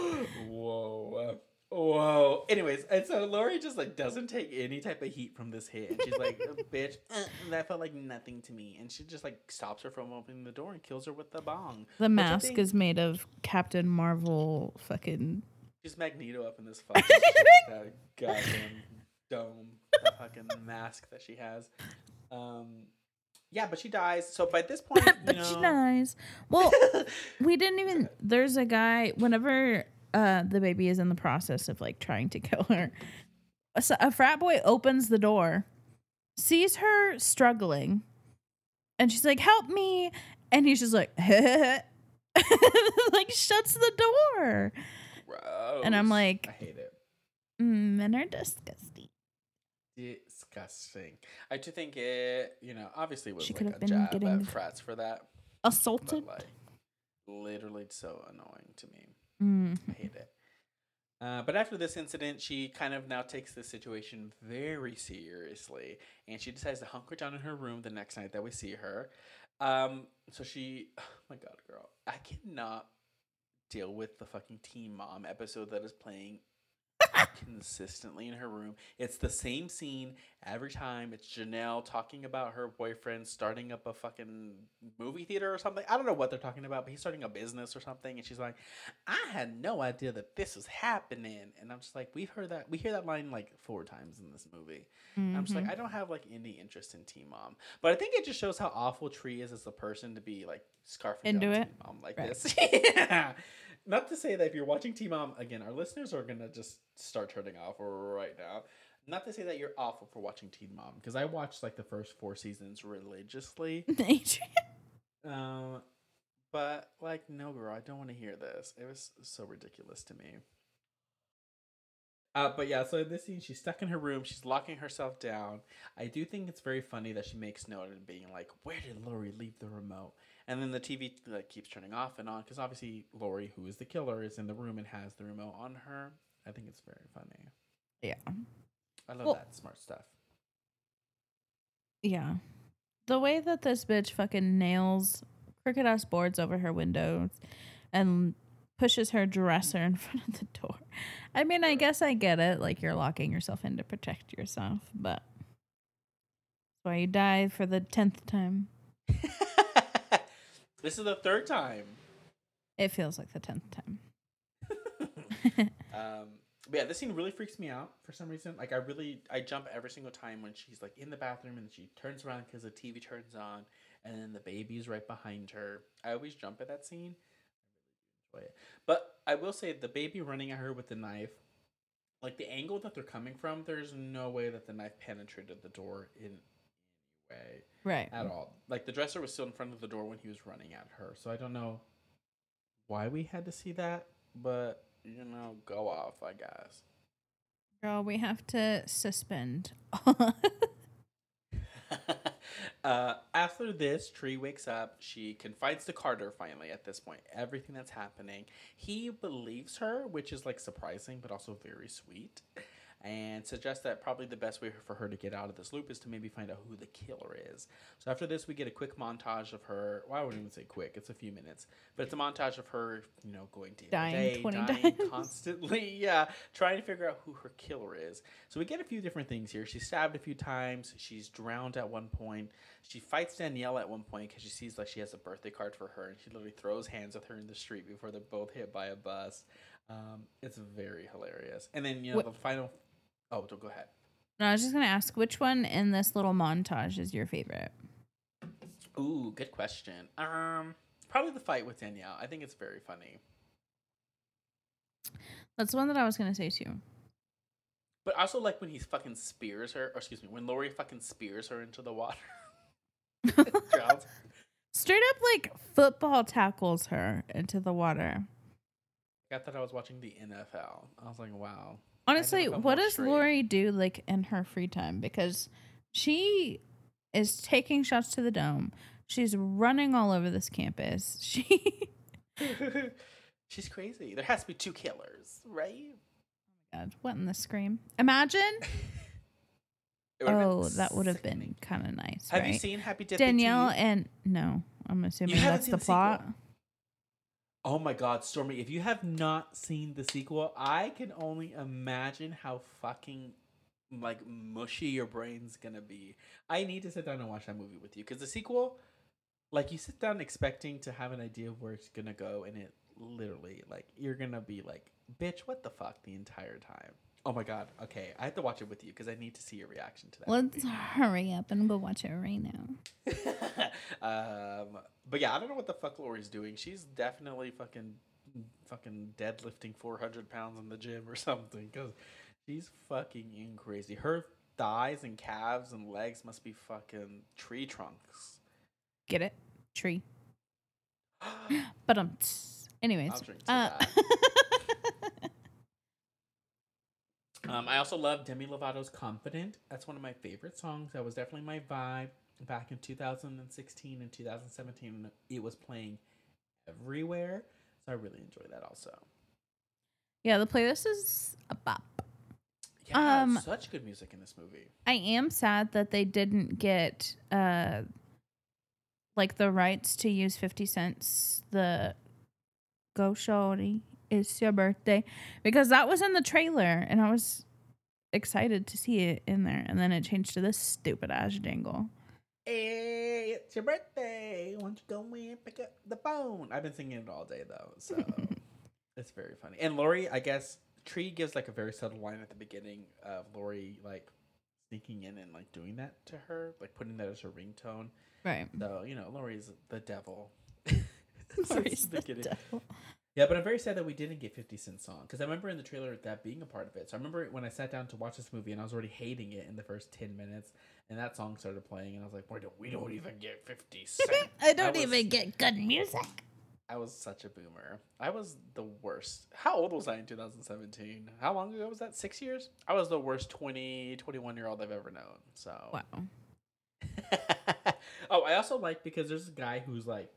*gasps* Whoa. Whoa. Anyways, and so Lori just like doesn't take any type of heat from this hit. And she's like, "Uh, *laughs* bitch, uh, that felt like nothing to me. And she just like stops her from opening the door and kills her with the bong. The mask is made of Captain Marvel fucking She's Magneto up in this fucking that *laughs* goddamn dome, the fucking mask that she has. Um, yeah, but she dies. So by this *laughs* point, you but know, she dies. Well, we didn't even there's a guy whenever uh the baby is in the process of like trying to *laughs* kill her A frat boy opens the door sees her struggling and she's like help me and he's just like *laughs* like shuts the door And I'm like- I hate it. mm, men are disgusting Disgusting. I do think it, you know, obviously was She like could a have been getting frats for that, assaulted but like literally so annoying to me. Mm. I hate it. Uh, but after this incident, she kind of now takes the situation very seriously, and she decides to hunker down in her room the next night that we see her. Um, so she, *sighs* oh my god, girl, I cannot deal with the fucking Teen Mom episode that is playing consistently in her room. It's the same scene every time. It's Jenelle talking about her boyfriend starting up a fucking movie theater or something. I don't know what they're talking about, but he's starting a business or something. And she's like, I had no idea that this was happening. And I'm just like, we've heard that. We hear that line like four times in this movie. I'm just like. I don't mm-hmm. have like any interest in Teen Mom. But I think it just shows how awful Tree is as a person to be like scarfing Into down it? Teen Mom like Right. this. *laughs* yeah. Not to say that if you're watching Teen Mom, again, our listeners are going to just start turning off right now. Not to say that you're awful for watching Teen Mom, because I watched like the first four seasons religiously. *laughs* Adrian. Um, but like, no, girl, I don't want to hear this. It was so ridiculous to me. Uh, but yeah, so in this scene, she's stuck in her room. She's locking herself down. I do think it's very funny that she makes note of being like, "Where did Lori leave the remote?" And then the TV like keeps turning off and on because obviously Lori, who is the killer, is in the room and has the remote on her. I think it's very funny. Yeah. I love Well- that smart stuff. Yeah. The way that this bitch fucking nails crooked ass boards over her windows and pushes her dresser in *laughs* front of the door. I mean, I guess I get it. Like you're locking yourself in to protect yourself, but that's why you die for the tenth time. *laughs* this is the third time. It feels like the tenth time. *laughs* *laughs* um, but yeah, this scene really freaks me out for some reason. Like I really, I jump every single time when she's like in the bathroom and she turns around because the TV turns on, and then the baby's right behind her. I always jump at that scene. I really enjoy it. But I will say the baby running at her with the knife, like the angle that they're coming from, there's no way that the knife penetrated the door in way Right. at all. Like the dresser was still in front of the door when he was running at her. So I don't know why we had to see that, but you know, go off, I guess. Girl, we have to suspend. *laughs* uh, after this, Tree wakes up. She confides to Carter finally at this point everything that's happening. He believes her, which is like surprising but also very sweet. And suggests that probably the best way for her to get out of this loop is to maybe find out who the killer is. So after this, we get a quick montage of her. Well, I wouldn't even say quick; it's a few minutes, but it's a montage of her, you know, going day Dying day, 20 dying *laughs* times. constantly. *laughs* Yeah, trying to figure out who her killer is. So we get a few different things here. She's stabbed a few times. She's drowned at one point. She fights Danielle at one point because she sees like she has a birthday card for her, and she literally throws hands with her in the street before they're both hit by a bus. Um, it's very hilarious. And then you know Wh- the final. Oh, don't go ahead. no, I was just gonna ask which one in this little montage is your favorite? Ooh, good question. Um, probably the fight with Danielle. I think it's very funny. That's the one that I was gonna say too. But also like when he fucking spears her, or excuse me, when Lori fucking spears her into the water. *laughs* *laughs* Drowns. Straight up like football tackles her into the water. I thought I was watching the NFL. I was like, wow. Honestly, what does straight. Lori do like in her free time? Because she is taking shots to the dome. She's running all over this campus. *laughs* She *laughs* She's crazy. There has to be two killers, right? Oh God, what in the scream? Imagine. *laughs* It would've been Oh, that would have been kind of nice, Have right? you seen Happy Death Danielle Day to You? and no, I'm assuming that's the sequel? Oh my God, Stormy! If you have not seen the sequel, I can only imagine how fucking like mushy your brain's gonna be. I need to sit down and watch that movie with you because the sequel, like, you sit down expecting to have an idea of where it's gonna go, and it literally, like, you're gonna be like, "Bitch, what the fuck?" the entire time. Oh my God. Okay, I have to watch it with you because I need to see your reaction to that. Let's movie. hurry up and go watch it right now. *laughs* um, but yeah, I don't know what the fuck Lori's doing. She's definitely fucking, fucking deadlifting four hundred pounds in the gym or *laughs* something because she's fucking in crazy. Her thighs and calves and legs must be fucking tree trunks. Get it? Tree. *gasps* *gasps* But um. Anyways, I'll drink to uh, *laughs* Um, I also love Demi Lovato's "Confident." That's one of my favorite songs. That was definitely my vibe back in 2016 and 2017. when It was playing everywhere, so I really enjoy that also. yeah, the playlist is a bop. Yeah, Um, such good music in this movie. I am sad that they didn't get uh like the rights to use 50 Cent's the Go Shorty it's your birthday because that was in the trailer and I was excited to see it in there and then it changed to this stupid ass jingle. Hey, it's your birthday. Why don't you go and pick up the phone? I've been singing it all day though, so *laughs* it's very funny. And Lori, I guess Tree gives like a very subtle line at the beginning of Lori like sneaking in and like doing that to her, like putting that as her ringtone. Right. So you know, Lori's the devil. *laughs* Lori's the the beginning. devil. Yeah, but I'm very sad that we didn't get 50 Cent's song because I remember in the trailer that being a part of it. So I remember when I sat down to watch this movie and I was already hating it in the first 10 minutes, and that song started playing, and I was like, "Why don't we don't even get 50 *laughs* Cent? I don't was- even get good music. I was such a boomer. I was the worst. How old was I in 2017? How long ago was that? Six years? I was the worst 20, 21 year old I've ever known. So. Wow. *laughs* oh, I also like because there's a guy who's like,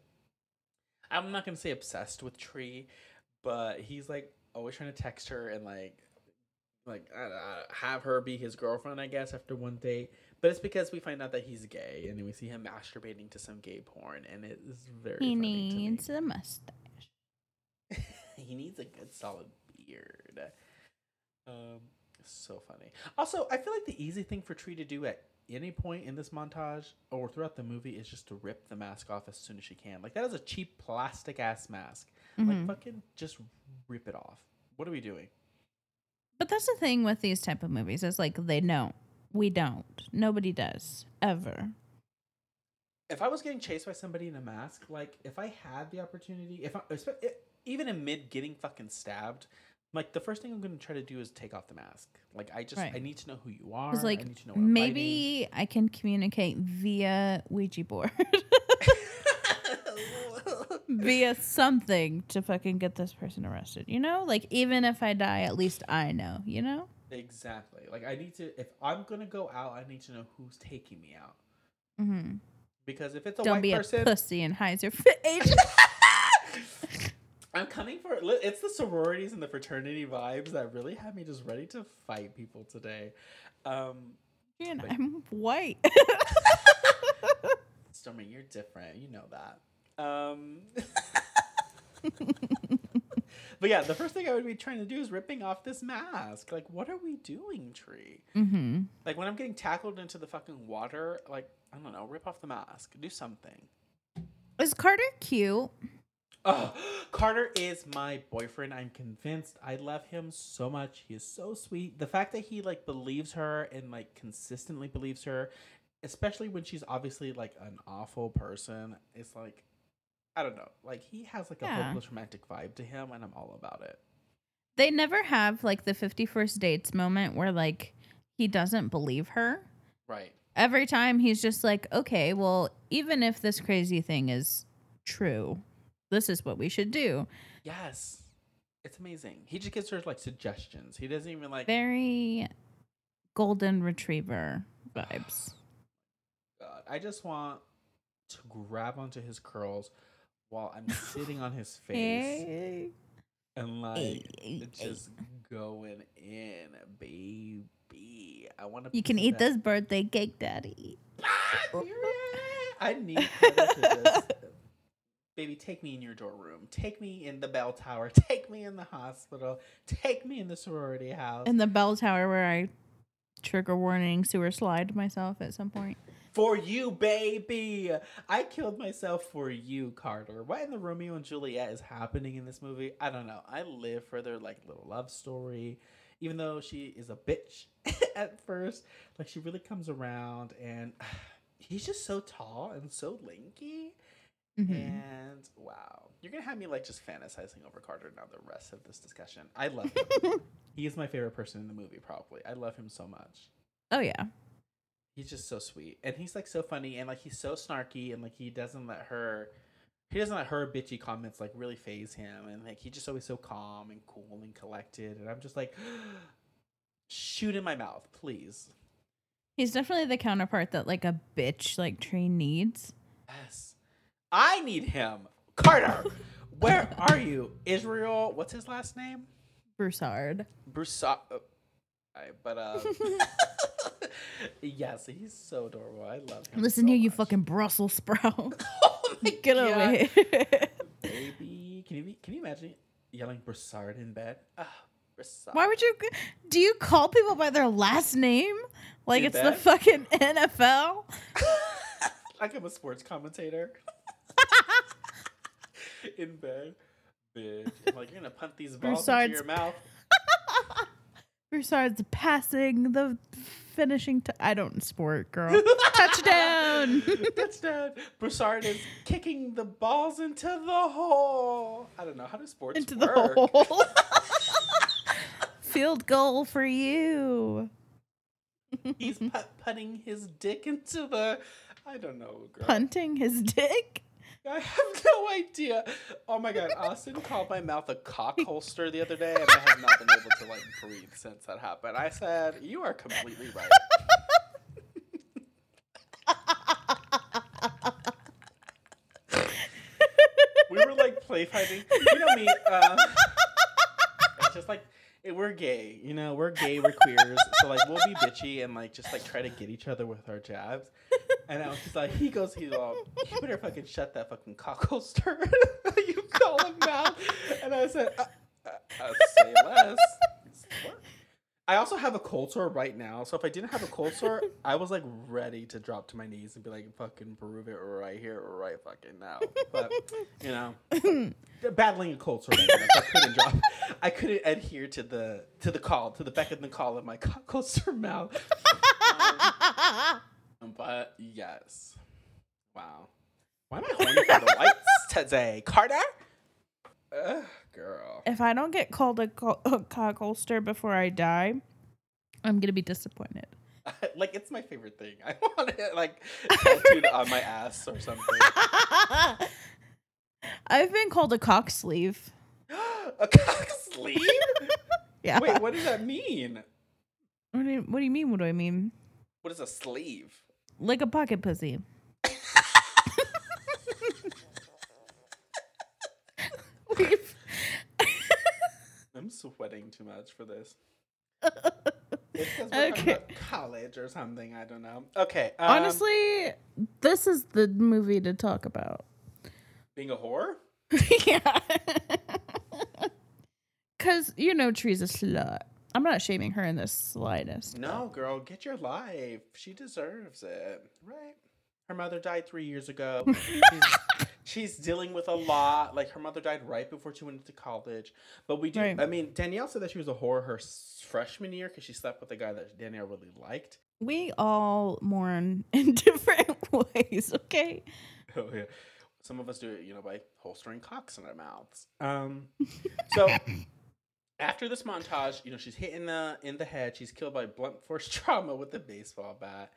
I'm not gonna say obsessed with Tree, but he's like always trying to text her and like, like uh, have her be his girlfriend. I guess after one date, but it's because we find out that he's gay and then we see him masturbating to some gay porn, and it is very. He funny to me. needs a *laughs* mustache. he needs a good solid beard. Um, so funny. Also, I feel like the easy thing for Tree to do at any point in this montage or throughout the movie is just to rip the mask off as soon as she can. Like that is a cheap plastic ass mask. Like Mhm. fucking just rip it off. What are we doing? But that's the thing with these type of movies. It's like they don't. We don't. Nobody does. Ever. If I was getting chased by somebody in a mask, like if I had the opportunity, if I even amid getting fucking stabbed, like the first thing I'm gonna try to do is take off the mask. Like I just Right. I need to know who you are. Like I need to know maybe I can communicate via Ouija board. *laughs* via something to fucking get this person arrested. You know? Like even if I die, at least I know, you know? exactly. Like I need to if I'm gonna go out, I need to know who's taking me out. Mm-hmm. Because if it's a Don't white be person, a pussy and hide your *laughs* fit age. *laughs* I'm coming for li- it's the sororities and the fraternity vibes that really have me just ready to fight people today. Um and Like- I'm white. *laughs* Stormy, you're different. You know that. Um *laughs* But yeah, the first thing I would be trying to do is ripping off this mask. Like, what are we doing, Tree? mm-hmm. Like when I'm getting tackled into the fucking water, like I don't know, rip off the mask, do something. Is Carter cute? Oh, Carter is my boyfriend. I'm convinced. I love him so much. He is so sweet. The fact that he like believes her and like consistently believes her, especially when she's obviously like an awful person, it's like I don't know. Like he has like a Yeah. hopeless romantic vibe to him, and I'm all about it. They never have like the 50 First Dates moment where like he doesn't believe her. Right. Every time he's just like, okay, well, even if this crazy thing is true, this is what we should do. Yes. It's amazing. He just gives her like suggestions. He doesn't even like Very golden retriever vibes. *sighs* God, I just want to grab onto his curls while I'm sitting on his *laughs* face Hey. and like Hey, just going in, baby. I want to. You can eat this birthday cake, daddy. Ah, *laughs* I need to just, baby. Take me in your dorm room. Take me in the bell tower. *laughs* Take me in the hospital. Take me in the sorority house. In the bell tower where I trigger warning sewer slide myself at some point. For you, baby. I killed myself for you, Carter. What in the Romeo and Juliet is happening in this movie? I don't know. I live for their like little love story. Even though she is a bitch *laughs* at first, like she really comes around and *sighs* he's just so tall and so lanky. Mhm. And wow. You're gonna have me like just fantasizing over Carter now the rest of this discussion. I love him. *laughs* he is my favorite person in the movie, probably. I love him so much Oh yeah. he's just so sweet and he's like so funny and like he's so snarky and like he doesn't let her he doesn't let her bitchy comments like really phase him and like he's just always so calm and cool and collected and i'm just like *gasps* shoot in my mouth please He's definitely the counterpart that like a bitch like Tree needs. yes i need him carter where are you israel what's his last name Broussard. Broussard. Uh, I- but uh, *laughs* yes, he's so adorable. I love him. Listen so here, you fucking Brussels sprout. *laughs* oh my *laughs* Get God. here. baby. Can you be, can you imagine yelling Broussard in bed. Ah, Broussard. Why would you? Do you call people by their last name? Like In it's the fucking NFL? like I'm a sports commentator. *laughs* in bed. Bitch. I'm like, you're gonna punt these *laughs* balls Broussard's- into your mouth. *laughs* Broussard's passing the finishing. T- I don't sport, girl. Touchdown. Touchdown. Broussard is kicking the balls into the hole. I don't know. How does sports Into the hole. Field goal for you. He's put putting his dick into the. I don't know, girl. Punting his dick. I have no idea. Oh my god, Austin called my mouth a cock holster the other day, and I have not been able to like breathe since that happened. I said, "You are completely right." we were like play fighting. You know me. Uh, it's just like eh, we're gay. You know, we're gay. We're queers. So like we'll be bitchy and like just like try to get each other with our jabs. And I was just like, he goes, he's all, you better fucking shut that fucking cock holster. *laughs* you call him out. And I said, uh, uh, uh, say less. I also have a cold sore right now. So if I didn't have a cold sore, I was like ready to drop to my knees and be like, fucking prove it right here, right fucking now. But, you know, *laughs* battling a cold sore right now. I couldn't drop. I couldn't adhere to the to the call, to the beck and the call of my cock holster mouth. Um, *laughs* but yes. Wow. Why am I horny for the *laughs* whites today? Carter? Ugh, girl. if I don't get called a, co- a cock holster before I die, I'm gonna be disappointed. *laughs* like, it's my favorite thing. *laughs* I want it, like, tattooed on my ass or something. I've been called a cock sleeve. *gasps* a cock sleeve? Yeah. Wait, what does that mean? What do you, what do you mean? What do I mean? What is a sleeve? Like a pocket pussy. *laughs* I'm sweating too much for this. *laughs* Okay. college or something. I don't know. Okay. Um, Honestly, this is the movie to talk about. being a whore? *laughs* yeah. Cause you know Tree's a slut. I'm not shaming her in the slightest. No, girl, get your life. She deserves it. Right? Her mother died three years ago. she's, *laughs* she's dealing with a lot. Like, her mother died right before she went into college. But we do, Right. I mean, Danielle said that she was a whore her freshman year because she slept with a guy that Danielle really liked. We all mourn *laughs* in different *laughs* ways, okay? Oh, yeah. Some of us do it, you know, by holstering cocks in our mouths. Um, so after this montage, you know, she's hit in the in the head. She's killed by blunt force *laughs* trauma with a baseball bat.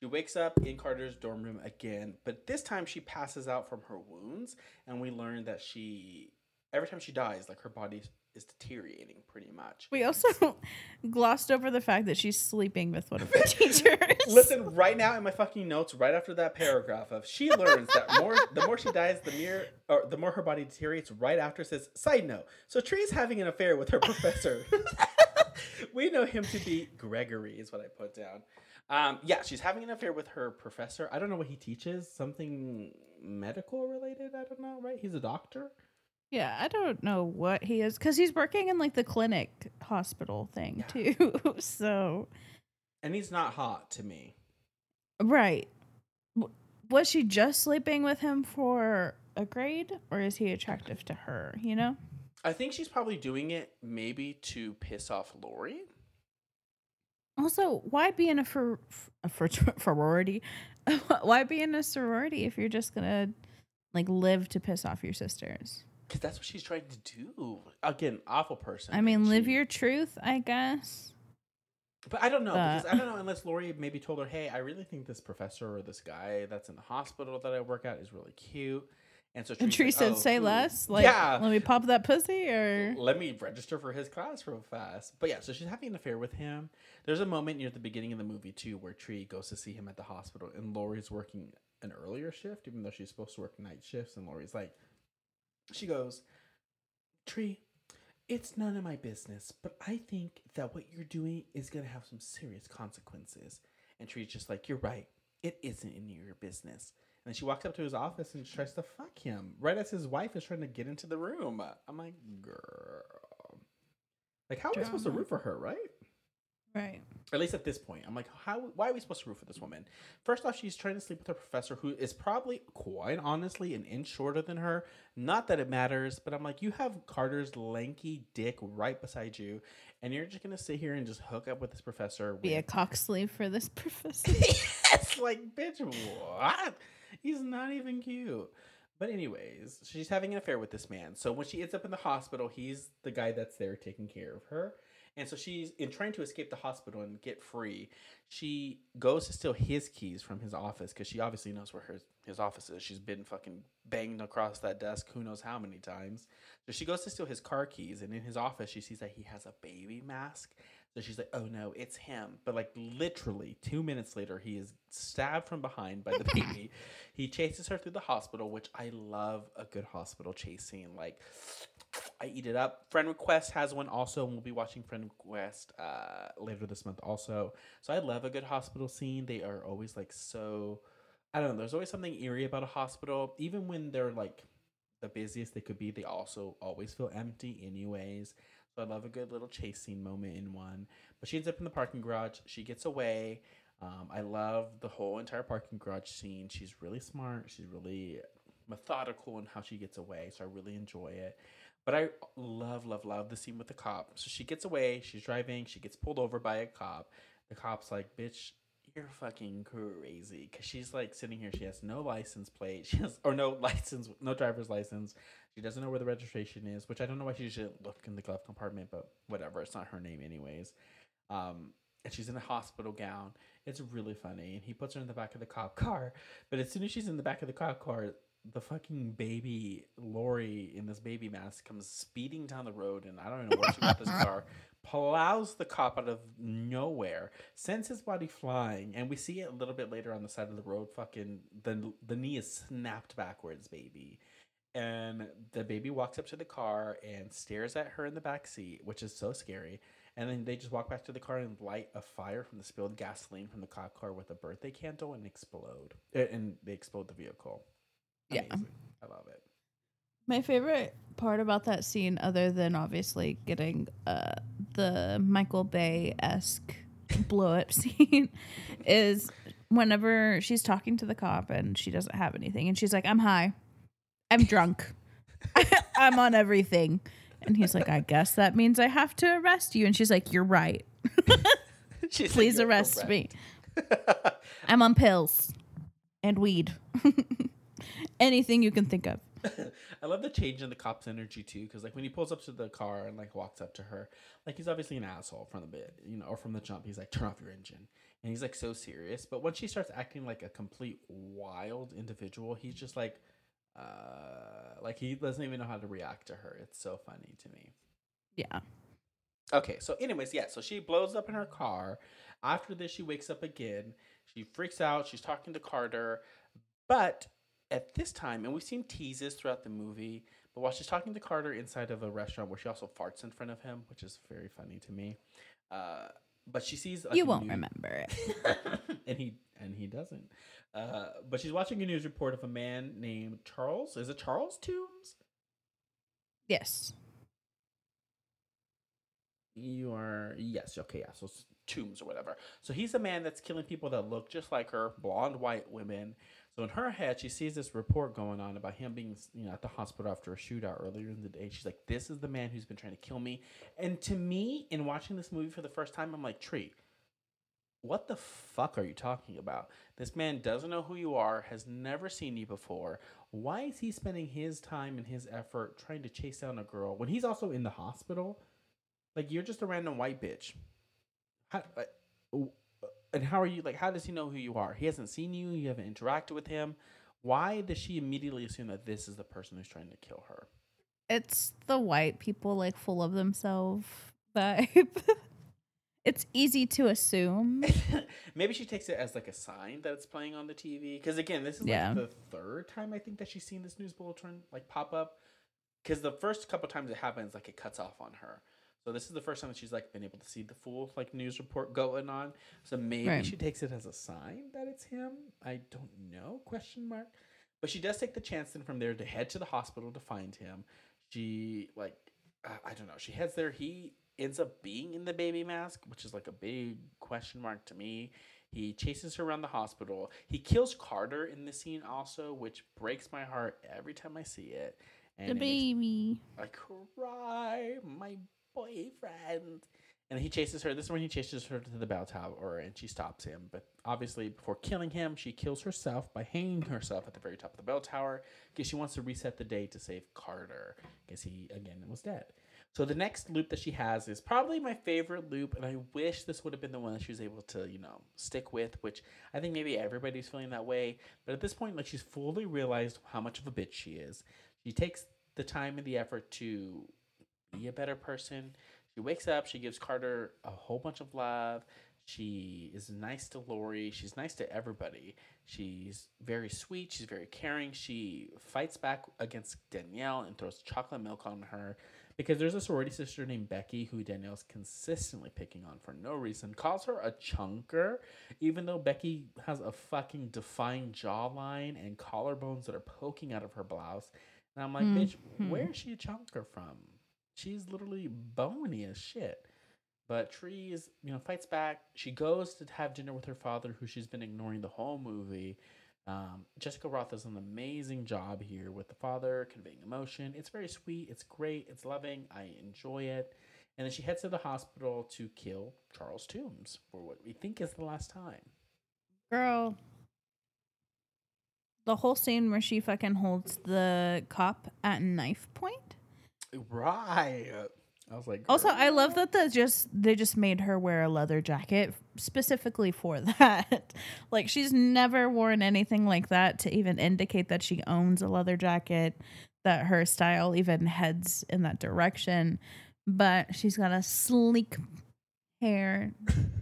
She wakes up in Carter's dorm room again, but this time she passes out from her wounds, and we learn that she every time she dies, like her body is deteriorating pretty much. We *laughs* also *laughs* glossed over the fact that she's sleeping with one of her *laughs* teachers. Listen, right now in my fucking notes, right after that paragraph of she learns that more the more she dies, the mere or the more her body deteriorates. Right after says, side note. So Tree's having an affair with her professor. we know him to be Gregory, is what I put down. Um, yeah, she's having an affair with her professor. I don't know what he teaches. Something medical related. I don't know. Right? He's a doctor. Yeah, I don't know what he is because he's working in like the clinic hospital thing too. *laughs* so, And he's not hot to me. right. W- Was she just sleeping with him for a grade or is he attractive to her? You know? I think she's probably doing it maybe to piss off Lori. Also, why be in a, for, a for, *laughs* sorority? *laughs* why be in a sorority if you're just gonna like live to piss off your sisters? Because that's what she's trying to do. Again, awful person. I mean, live She- your truth, I guess. But I don't know because I don't know unless Lori maybe told her, "Hey, I really think this professor or this guy that's in the hospital that I work at is really cute." And so Tree said, "Oh, "Say who?" less." Like, yeah, let me pop that pussy, or let me register for his class real fast. But yeah, so she's having an affair with him. There's a moment near the beginning of the movie too where Tree goes to see him at the hospital, and Lori's working an earlier shift, even though she's supposed to work night shifts. And Lori's like, she goes, Tree, it's none of my business, but I think that what you're doing is gonna have some serious consequences. And Tree's just like, you're right. It isn't any of your business. And she walks up to his office and tries to fuck him right as his wife is trying to get into the room. I'm like, girl. Like, how are we supposed to root for her, right? Right. At least at this point, I'm like, how? Why are we supposed to root for this woman? First off, she's trying to sleep with her professor, who is probably, quite honestly, an inch shorter than her. Not that it matters, but I'm like, you have Carter's lanky dick right beside you, and you're just gonna sit here and just hook up with this professor. Be a cock sleeve for this *laughs* professor. *laughs* yes, like, bitch, what? He's not even cute. But anyways, she's having an affair with this man. So when she ends up in the hospital, he's the guy that's there taking care of her. And so she's in trying to escape the hospital and get free. She goes to steal his keys from his office because she obviously knows where his, his office is. She's been fucking banged across that desk who knows how many times. So she goes to steal his car keys, and in his office, she sees that he has a baby mask. So she's like, oh no, it's him. But like literally two minutes later, he is stabbed from behind by the *laughs* baby. he chases her through the hospital, which I love a good hospital chase scene. Like, I eat it up. Friend Request has one also, and we'll be watching Friend Request uh, later this month also. So I love a good hospital scene. They are always like so. I don't know. There's always something eerie about a hospital, even when they're like the busiest they could be. They also always feel empty, anyways. So I love a good little chase scene moment in one. But she ends up in the parking garage. She gets away. Um, I love the whole entire parking garage scene. She's really smart. She's really methodical in how she gets away. So I really enjoy it. But I love, love, love the scene with the cop. So she gets away. She's driving. She gets pulled over by a cop. The cop's like, bitch, you're fucking crazy. Because she's like sitting here. She has no license plate. *laughs* She has, or no license, no driver's license. She doesn't know where the registration is, which I don't know why she should look in the glove compartment, but whatever. It's not her name, anyways. Um, and she's in a hospital gown. It's really funny. And he puts her in the back of the cop car. But as soon as she's in the back of the cop car, the fucking baby Lori in this baby mask comes speeding down the road, and I don't even know where she got this car. *laughs* Plows the cop out of nowhere, sends his body flying, and we see it a little bit later on the side of the road. Fucking the the knee is snapped backwards, baby, and the baby walks up to the car and stares at her in the back seat, which is so scary. And then they just walk back to the car and light a fire from the spilled gasoline from the cop car with a birthday candle and explode. uh, And they explode the vehicle. Yeah. Amazing. I love it. My favorite part about that scene, other than obviously getting uh, the Michael Bay esque blow up *laughs* scene, is whenever she's talking to the cop and she doesn't have anything, and she's like, "I'm high, I'm drunk, *laughs* I'm on everything," and he's like, "I guess that means I have to arrest you," and she's like, "You're right, *laughs* She's like, please "You're arrest me. I'm on pills and weed, anything you can think of." *laughs* I love the change in the cop's energy too, because like when he pulls up to the car and like walks up to her, like he's obviously an asshole from the bit, you know, or from the jump. He's like, "Turn off your engine," and he's like so serious. But when she starts acting like a complete wild individual, he's just like, uh, like he doesn't even know how to react to her. It's so funny to me. Yeah. Okay, so anyways, yeah, so she blows up in her car. After this, she wakes up again. She freaks out. She's talking to Carter, but at this time, and we've seen teases throughout the movie, but while she's talking to Carter inside of a restaurant where she also farts in front of him, which is very funny to me. Uh, but she sees like, You won't new- remember it. *laughs* and he and he doesn't. Uh, but she's watching a news report of a man named Charles. Is it Charles Tombs? Yes. You are yes, okay, yeah. So s- tombs or whatever. So he's a man that's killing people that look just like her, blonde white women. So in her head, she sees this report going on about him being, you know, at the hospital after a shootout earlier in the day. She's like, "This is the man who's been trying to kill me." And to me, in watching this movie for the first time, I'm like, "Tree, what the fuck are you talking about? This man doesn't know who you are, has never seen you before. Why is he spending his time and his effort trying to chase down a girl when he's also in the hospital? Like you're just a random white bitch. How, w- and how are you? Like, how does he know who you are? He hasn't seen you. You haven't interacted with him. Why does she immediately assume that this is the person who's trying to kill her? It's the white people like full of themselves vibe. *laughs* it's easy to assume. *laughs* Maybe she takes it as like a sign that it's playing on the TV. Because again, this is Yeah. like the third time I think that she's seen this news bulletin like pop up. Because the first couple times it happens, like it cuts off on her. So this is the first time that she's like been able to see the full like news report going on. So maybe Right. she takes it as a sign that it's him. I don't know. Question mark. But she does take the chance then from there to head to the hospital to find him. She like uh, I don't know. She heads there. He ends up being in the baby mask, which is like a big question mark to me. He chases her around the hospital. He kills Carter in the scene also, which breaks my heart every time I see it. And the it makes baby. I cry, my boyfriend. And he chases her. This is when he chases her to the bell tower and she stops him. But obviously, before killing him, she kills herself by hanging herself at the very top of the bell tower because she wants to reset the day to save Carter because he, again, was dead. So the next loop that she has is probably my favorite loop, and I wish this would have been the one that she was able to, you know, stick with, which I think maybe everybody's feeling that way. But at this point, like she's fully realized how much of a bitch she is. She takes the time and the effort to be a better person. She wakes up, she gives Carter a whole bunch of love. She is nice to Lori. She's nice to everybody. She's very sweet. She's very caring. She fights back against Danielle and throws chocolate milk on her because there's a sorority sister named Becky who Danielle's consistently picking on for no reason. Calls her a chunker, even though Becky has a fucking defined jawline and collarbones that are poking out of her blouse. And I'm like, bitch, Mhm. where is she a chunker from? She's literally bony as shit. But Trees, you know, fights back. She goes to have dinner with her father, who she's been ignoring the whole movie. Um, Jessica Rothe does an amazing job here with the father conveying emotion. It's very sweet. It's great. It's loving. I enjoy it. And then she heads to the hospital to kill Charles Tombs for what we think is the last time. Girl. The whole scene where she fucking holds the cop at knife point. Right. I was like, Also, I love that the just they just made her wear a leather jacket specifically for *laughs* that. like she's never worn anything like that to even indicate that she owns a leather jacket, that her style even heads in that direction. But she's got a sleek hair,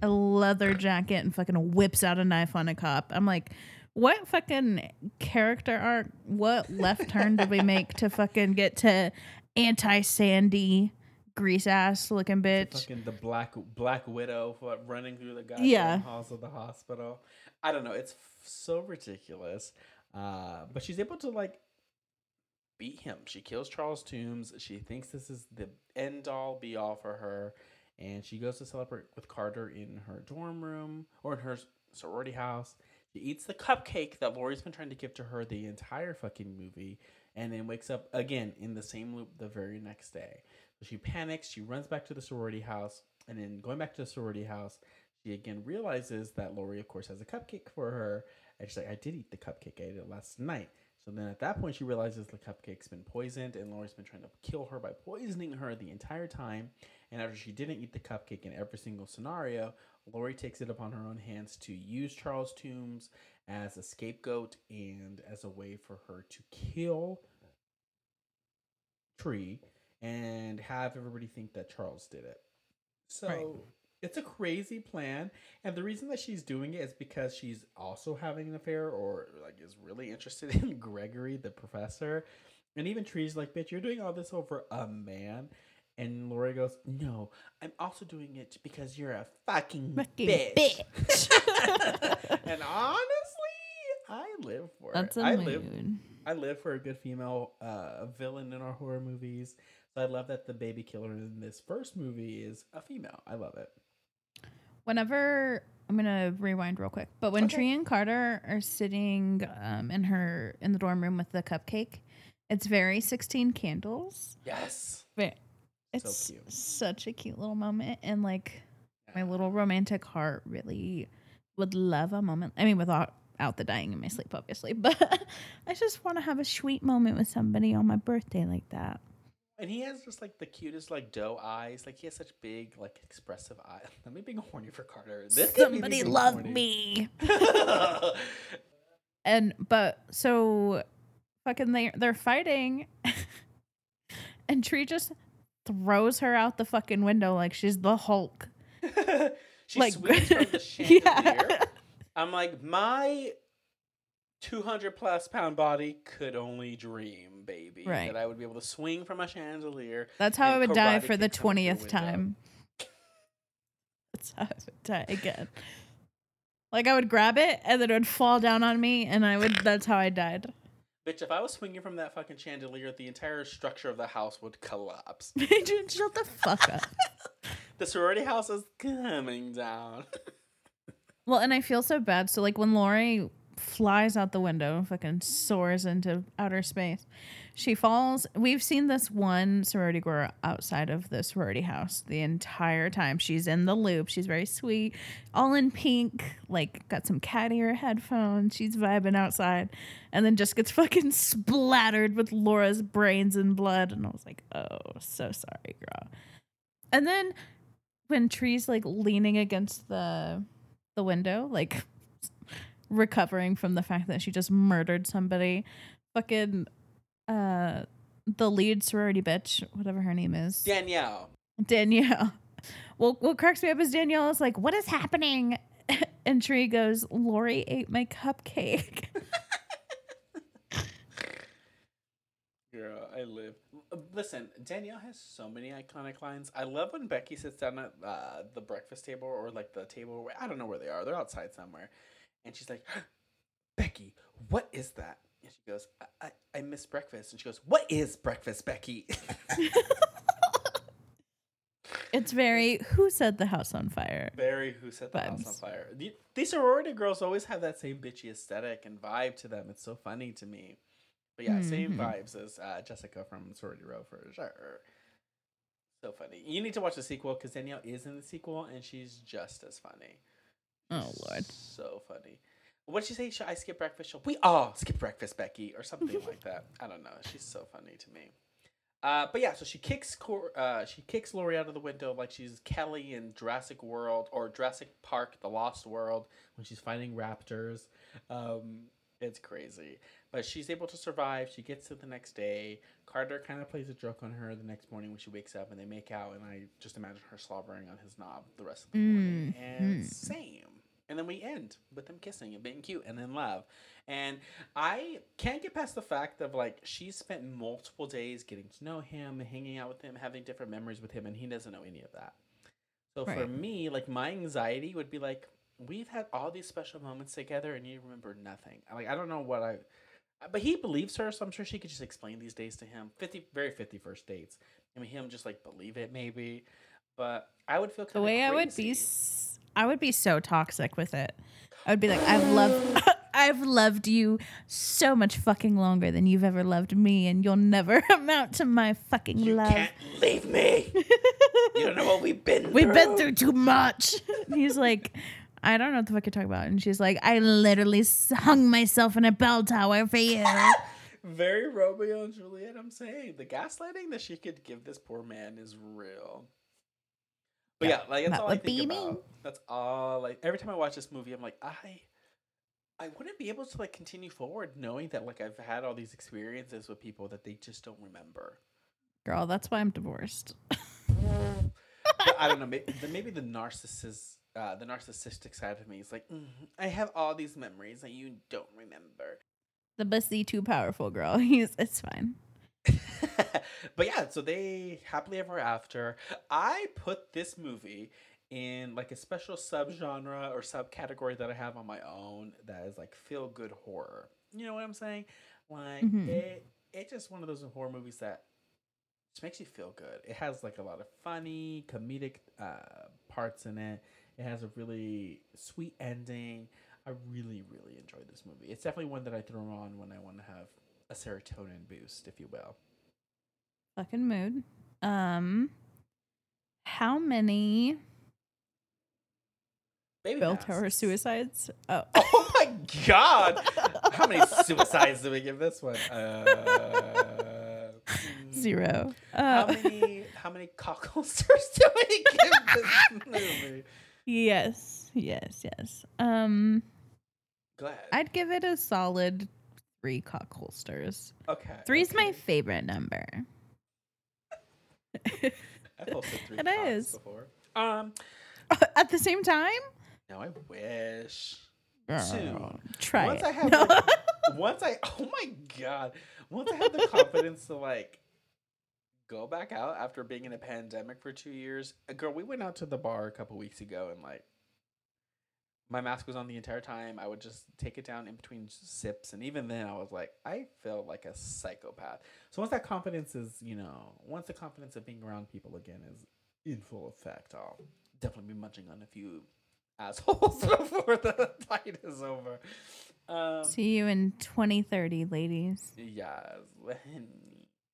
a leather jacket, and fucking whips out a knife on a cop. I'm like, what fucking character arc? What left turn did we make to fucking get to anti Sandy? grease ass looking The bitch. Fucking the black black widow for running through the goddamn Yeah. halls of the hospital. I don't know. It's f- so ridiculous. Uh, but she's able to like beat him. She kills Charles Tombs. She thinks this is the end all be all for her, and she goes to celebrate with Carter in her dorm room or in her sorority house. She eats the cupcake that Lori's been trying to give to her the entire fucking movie, and then wakes up again in the same loop the very next day. So she panics. She runs back to the sorority house, and then going back to the sorority house, she again realizes that Lori, of course, has a cupcake for her. And she's like, I did eat the cupcake. I ate it last night. So then at that point, she realizes the cupcake's been poisoned, and Lori's been trying to kill her by poisoning her the entire time. And after she didn't eat the cupcake in every single scenario, Lori takes it upon her own hands to use Charles Tombs as a scapegoat and as a way for her to kill Tree and have everybody think that Charles did it. So Right. it's a crazy plan, and the reason that she's doing it is because she's also having an affair or like is really interested *laughs* in Gregory, the professor. And even Tree's like, "Bitch, you're doing all this over a man." And Lori goes, "No, I'm also doing it because you're a fucking, Fucking bitch." bitch. *laughs* and *laughs* honestly, I live for That's it. a I mood. live I live for a good female uh, villain in our horror movies. So I love that the baby killer in this first movie is a female. I love it. Whenever I'm gonna rewind real quick, but when Okay. Tree and Carter are sitting um, in her in the dorm room with the cupcake, it's very 16 candles. Yes. Ve- It's cute. such a cute little moment, and like my little romantic heart really would love a moment. I mean, without out the dying in my sleep, obviously, *laughs* but I just want to have a sweet moment with somebody on my birthday like that. And he has just like the cutest like doe eyes. Like he has such big like expressive eyes. *laughs* Let me being horny for Carter. This could be me somebody love horny. me. *laughs* And but so fucking they they're fighting and Tree just throws her out the fucking window like she's the Hulk. she Like- swings from the chandelier. Yeah. I'm like, my 200 plus pound body could only dream, baby. Right. That I would be able to swing from a chandelier. That's how I would die for the kick someone through a twentieth time. *laughs* That's how I would die again. Like I would grab it and then it would fall down on me, and I would. That's how I died. Bitch, if I was swinging from that fucking chandelier, the entire structure of the house would collapse. *laughs* Shut the fuck up. *laughs* The sorority house is coming down. Well, and I feel so bad. So like when Lori flies out the window, fucking soars into outer space, she falls. We've seen this one sorority girl outside of the sorority house the entire time. She's in the loop. She's very sweet, all in pink, like got some cat ear headphones. She's vibing outside, and then just gets *laughs* fucking splattered with Laura's brains and blood. And I was like, oh, so sorry, girl. And then when Tree's like leaning against the the window, like recovering from the fact that she just murdered somebody. Fucking uh the lead sorority bitch, whatever her name is. Danielle. Danielle. *laughs* Well, what cracks me up is Danielle is like, "What is happening?" *laughs* And Tree goes, "Lori ate my cupcake." *laughs* Girl, I live. Listen, Danielle has so many iconic lines. I love when Becky sits down at uh, the breakfast table or like the table. Where, I don't know where they are. They're outside somewhere, and she's like, *gasps* "Becky, what is that?" And she goes, I, I, "I miss breakfast." And she goes, "What is breakfast, Becky?" *laughs* it's very who set the house on fire. Barry, who set the house on fire. The, these sorority girls always have that same bitchy aesthetic and vibe to them. It's so funny to me. But yeah, same Mhm. vibes as uh, Jessica from Sorority Row for sure. So funny. You need to watch the sequel because Danielle is in the sequel and she's just as funny. Oh lord. So funny. What did she say? Should I skip breakfast? She'll, we all skip breakfast, Becky, or something like that. *laughs* I don't know. She's so funny to me. Uh, but yeah, so she kicks Cor- uh, she kicks Lori out of the window like she's Kelly in Jurassic World or Jurassic Park: The Lost World when she's fighting raptors. Um, it's crazy, but she's able to survive. She gets to the next day. Carter kind of plays a joke on her the next morning when she wakes up and they make out, and I just imagine her slobbering on his knob the rest of the morning. And Mhm. same. And then we end with them kissing and being cute and in love. And I can't get past the fact of like she spent multiple days getting to know him, hanging out with him, having different memories with him, and he doesn't know any of that. So for me, like my anxiety would be like, we've had all these special moments together, and you remember nothing. Like I don't know what I, but he believes her, so I'm sure she could just explain these days to him. Fifty, very fifty first dates. I mean, him just like believe it maybe, but I would feel The way I would be, I would be so toxic with it. I would be like, I've loved, *laughs* I've loved you so much fucking longer than you've ever loved me, and you'll never *laughs* amount to my fucking You love. can't leave me. *laughs* you don't know what we've been through. We've through. been through too much. He's like, I don't know what the fuck you're talking about. And she's like, I literally hung myself in a bell tower for you. *laughs* Very Romeo and Juliet, I'm saying. The gaslighting that she could give this poor man is real. But yeah, Yeah, like that's that all I would think be me. That's all like every time I watch this movie, I'm like, I I wouldn't be able to like continue forward knowing that like I've had all these experiences with people that they just don't remember. Girl, that's why I'm divorced. *laughs* I don't know. Maybe the, maybe the narcissist, uh, the narcissistic side of me is like, "Mm, I have all these memories that you don't remember. The bussy too powerful girl. *laughs* He's it's fine. *laughs* but yeah, so they happily ever after. I put this movie in like a special subgenre or subcategory that I have on my own that is like feel good horror. You know what I'm saying? Like Mhm. it it's just one of those horror movies that just makes you feel good. It has like a lot of funny, comedic uh, parts in it. It has a really sweet ending. I really, really enjoyed this movie. It's definitely one that I throw on when I want to have a serotonin boost, if you will. Fucking mood. Um how many Baby bell masks. tower suicides? Oh. *laughs* Oh my god! How many suicides did we give this one? Uh, mm, Zero. How Uh, many? How many cockholsters *laughs* do we give this *laughs* movie? Yes, yes, yes. Um. I'd give it a solid three cock holsters. okay. Three's my favorite number. *laughs* I've posted three *laughs* It cocks is. before. Um. *laughs* At the same time, No, I wish. Girl, Two. try Once it. I have No. like- once I oh my god, once I had the confidence to like go back out after being in a pandemic for two years, uh, girl, we went out to the bar a couple weeks ago and like my mask was on the entire time. I would just take it down in between sips, and even then, I was like, I felt like a psychopath. So once that confidence is, you know, once the confidence of being around people again is in full effect, I'll definitely be munching on a few *laughs* assholes *laughs* before the fight is over. Um, See you in 2030, ladies. yeah, *laughs*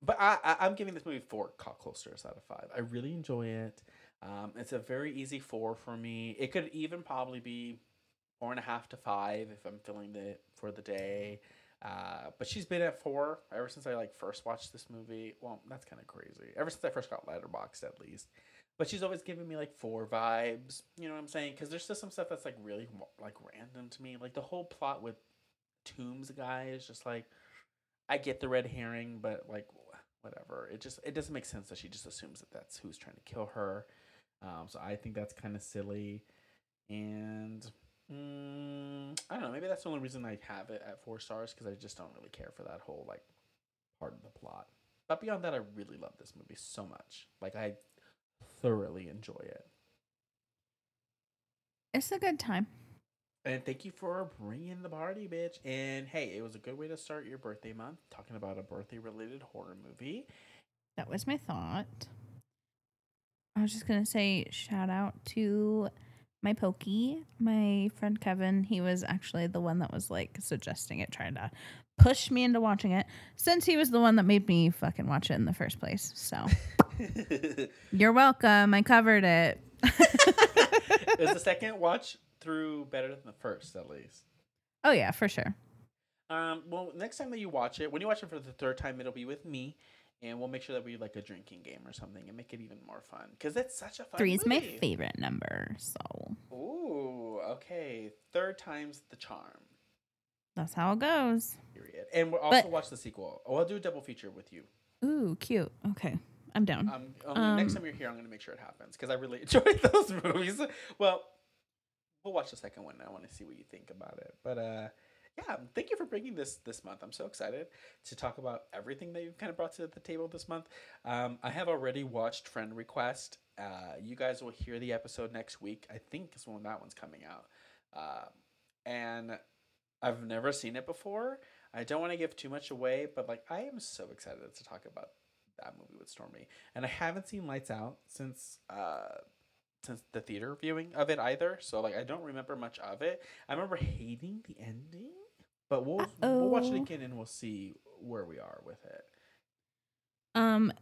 but I, I I'm giving this movie four cock holsters out of five. I really enjoy it. Um, it's a very easy four for me. It could even probably be four and a half to five if I'm feeling it for the day. Uh, but she's been at four ever since I like first watched this movie. Well, that's kind of crazy. Ever since I first got Letterboxd, at least. But she's always giving me like four vibes. You know what I'm saying? Because there's just some stuff that's like really like random to me. Like the whole plot with Tombs guy is just like, I get the red herring, but like whatever. It just it doesn't make sense that she just assumes that that's who's trying to kill her. Um, so I think that's kind of silly, and mm, I don't know. Maybe that's the only reason I have it at four stars because I just don't really care for that whole like part of the plot. But beyond that, I really love this movie so much. Like I thoroughly enjoy it. It's a good time. And thank you for bringing the party, bitch. And hey, it was a good way to start your birthday month talking about a birthday related horror movie. That was my thought. I was just gonna say shout out to my pokey, my friend Kevin. He was actually the one that was like suggesting it, trying to push me into watching it, since he was the one that made me fucking watch it in the first place. So *laughs* you're welcome. I covered it. it. Is the second watch through better than the first, at least? Oh yeah, for sure. Um, well, next time that you watch it, when you watch it for the third time, it'll be with me, and we'll make sure that we like a drinking game or something and make it even more fun because it's such a fun. Three is my favorite number, so Ooh, okay. Third time's the charm. that's how it goes. Period. And we'll also But- watch the sequel. Oh, I'll do a double feature with you. Ooh, cute. Okay, I'm down. Um, um, next Um, time you're here, I'm going to make sure it happens because I really *laughs* enjoyed those movies. Well, we'll watch the second one. I want to see what you think about it. But uh, yeah, thank you for bringing this this month. I'm so excited to talk about everything that you've kind of brought to the table this month. Um, I have already watched Friend Request. Uh, you guys will hear the episode next week. I think is when that one's coming out. Uh, and I've never seen it before. I don't want to give too much away, but like I am so excited to talk about that movie with Stormy. And I haven't seen Lights Out since uh the theater viewing of it either. So like I don't remember much of it. I remember hating the ending, but we'll we'll watch it again and we'll see where we are with it. Um,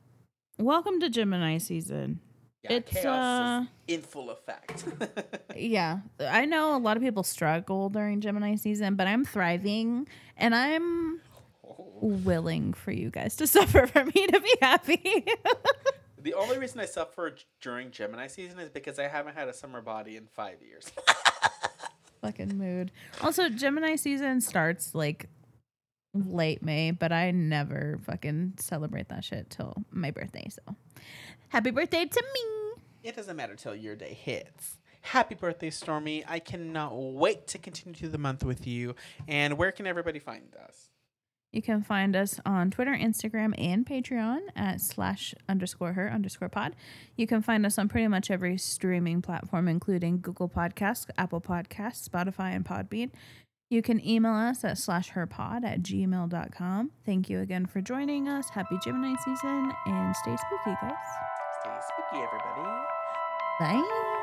welcome to Gemini season. Yeah, It's, chaos uh, is in full effect. *laughs* Yeah, I know a lot of people struggle during Gemini season, but I'm thriving and I'm Oh. willing for you guys to *laughs* suffer for me to be happy. *laughs* The only reason I suffer during Gemini season is because I haven't had a summer body in five years. *laughs* Fucking mood. Also, Gemini season starts like late May, but I never fucking celebrate that shit till my birthday. So, happy birthday to me. It doesn't matter till your day hits. Happy birthday, Stormy. I cannot wait to continue through the month with you. And where can everybody find us? You can find us on Twitter, Instagram, and Patreon at slash underscore her underscore pod. You can find us on pretty much every streaming platform, including Google Podcasts, Apple Podcasts, Spotify, and Podbean. You can email us at slash herpod at gmail.com. Thank you again for joining us. Happy Gemini season and stay spooky, guys. Stay spooky, everybody. Bye.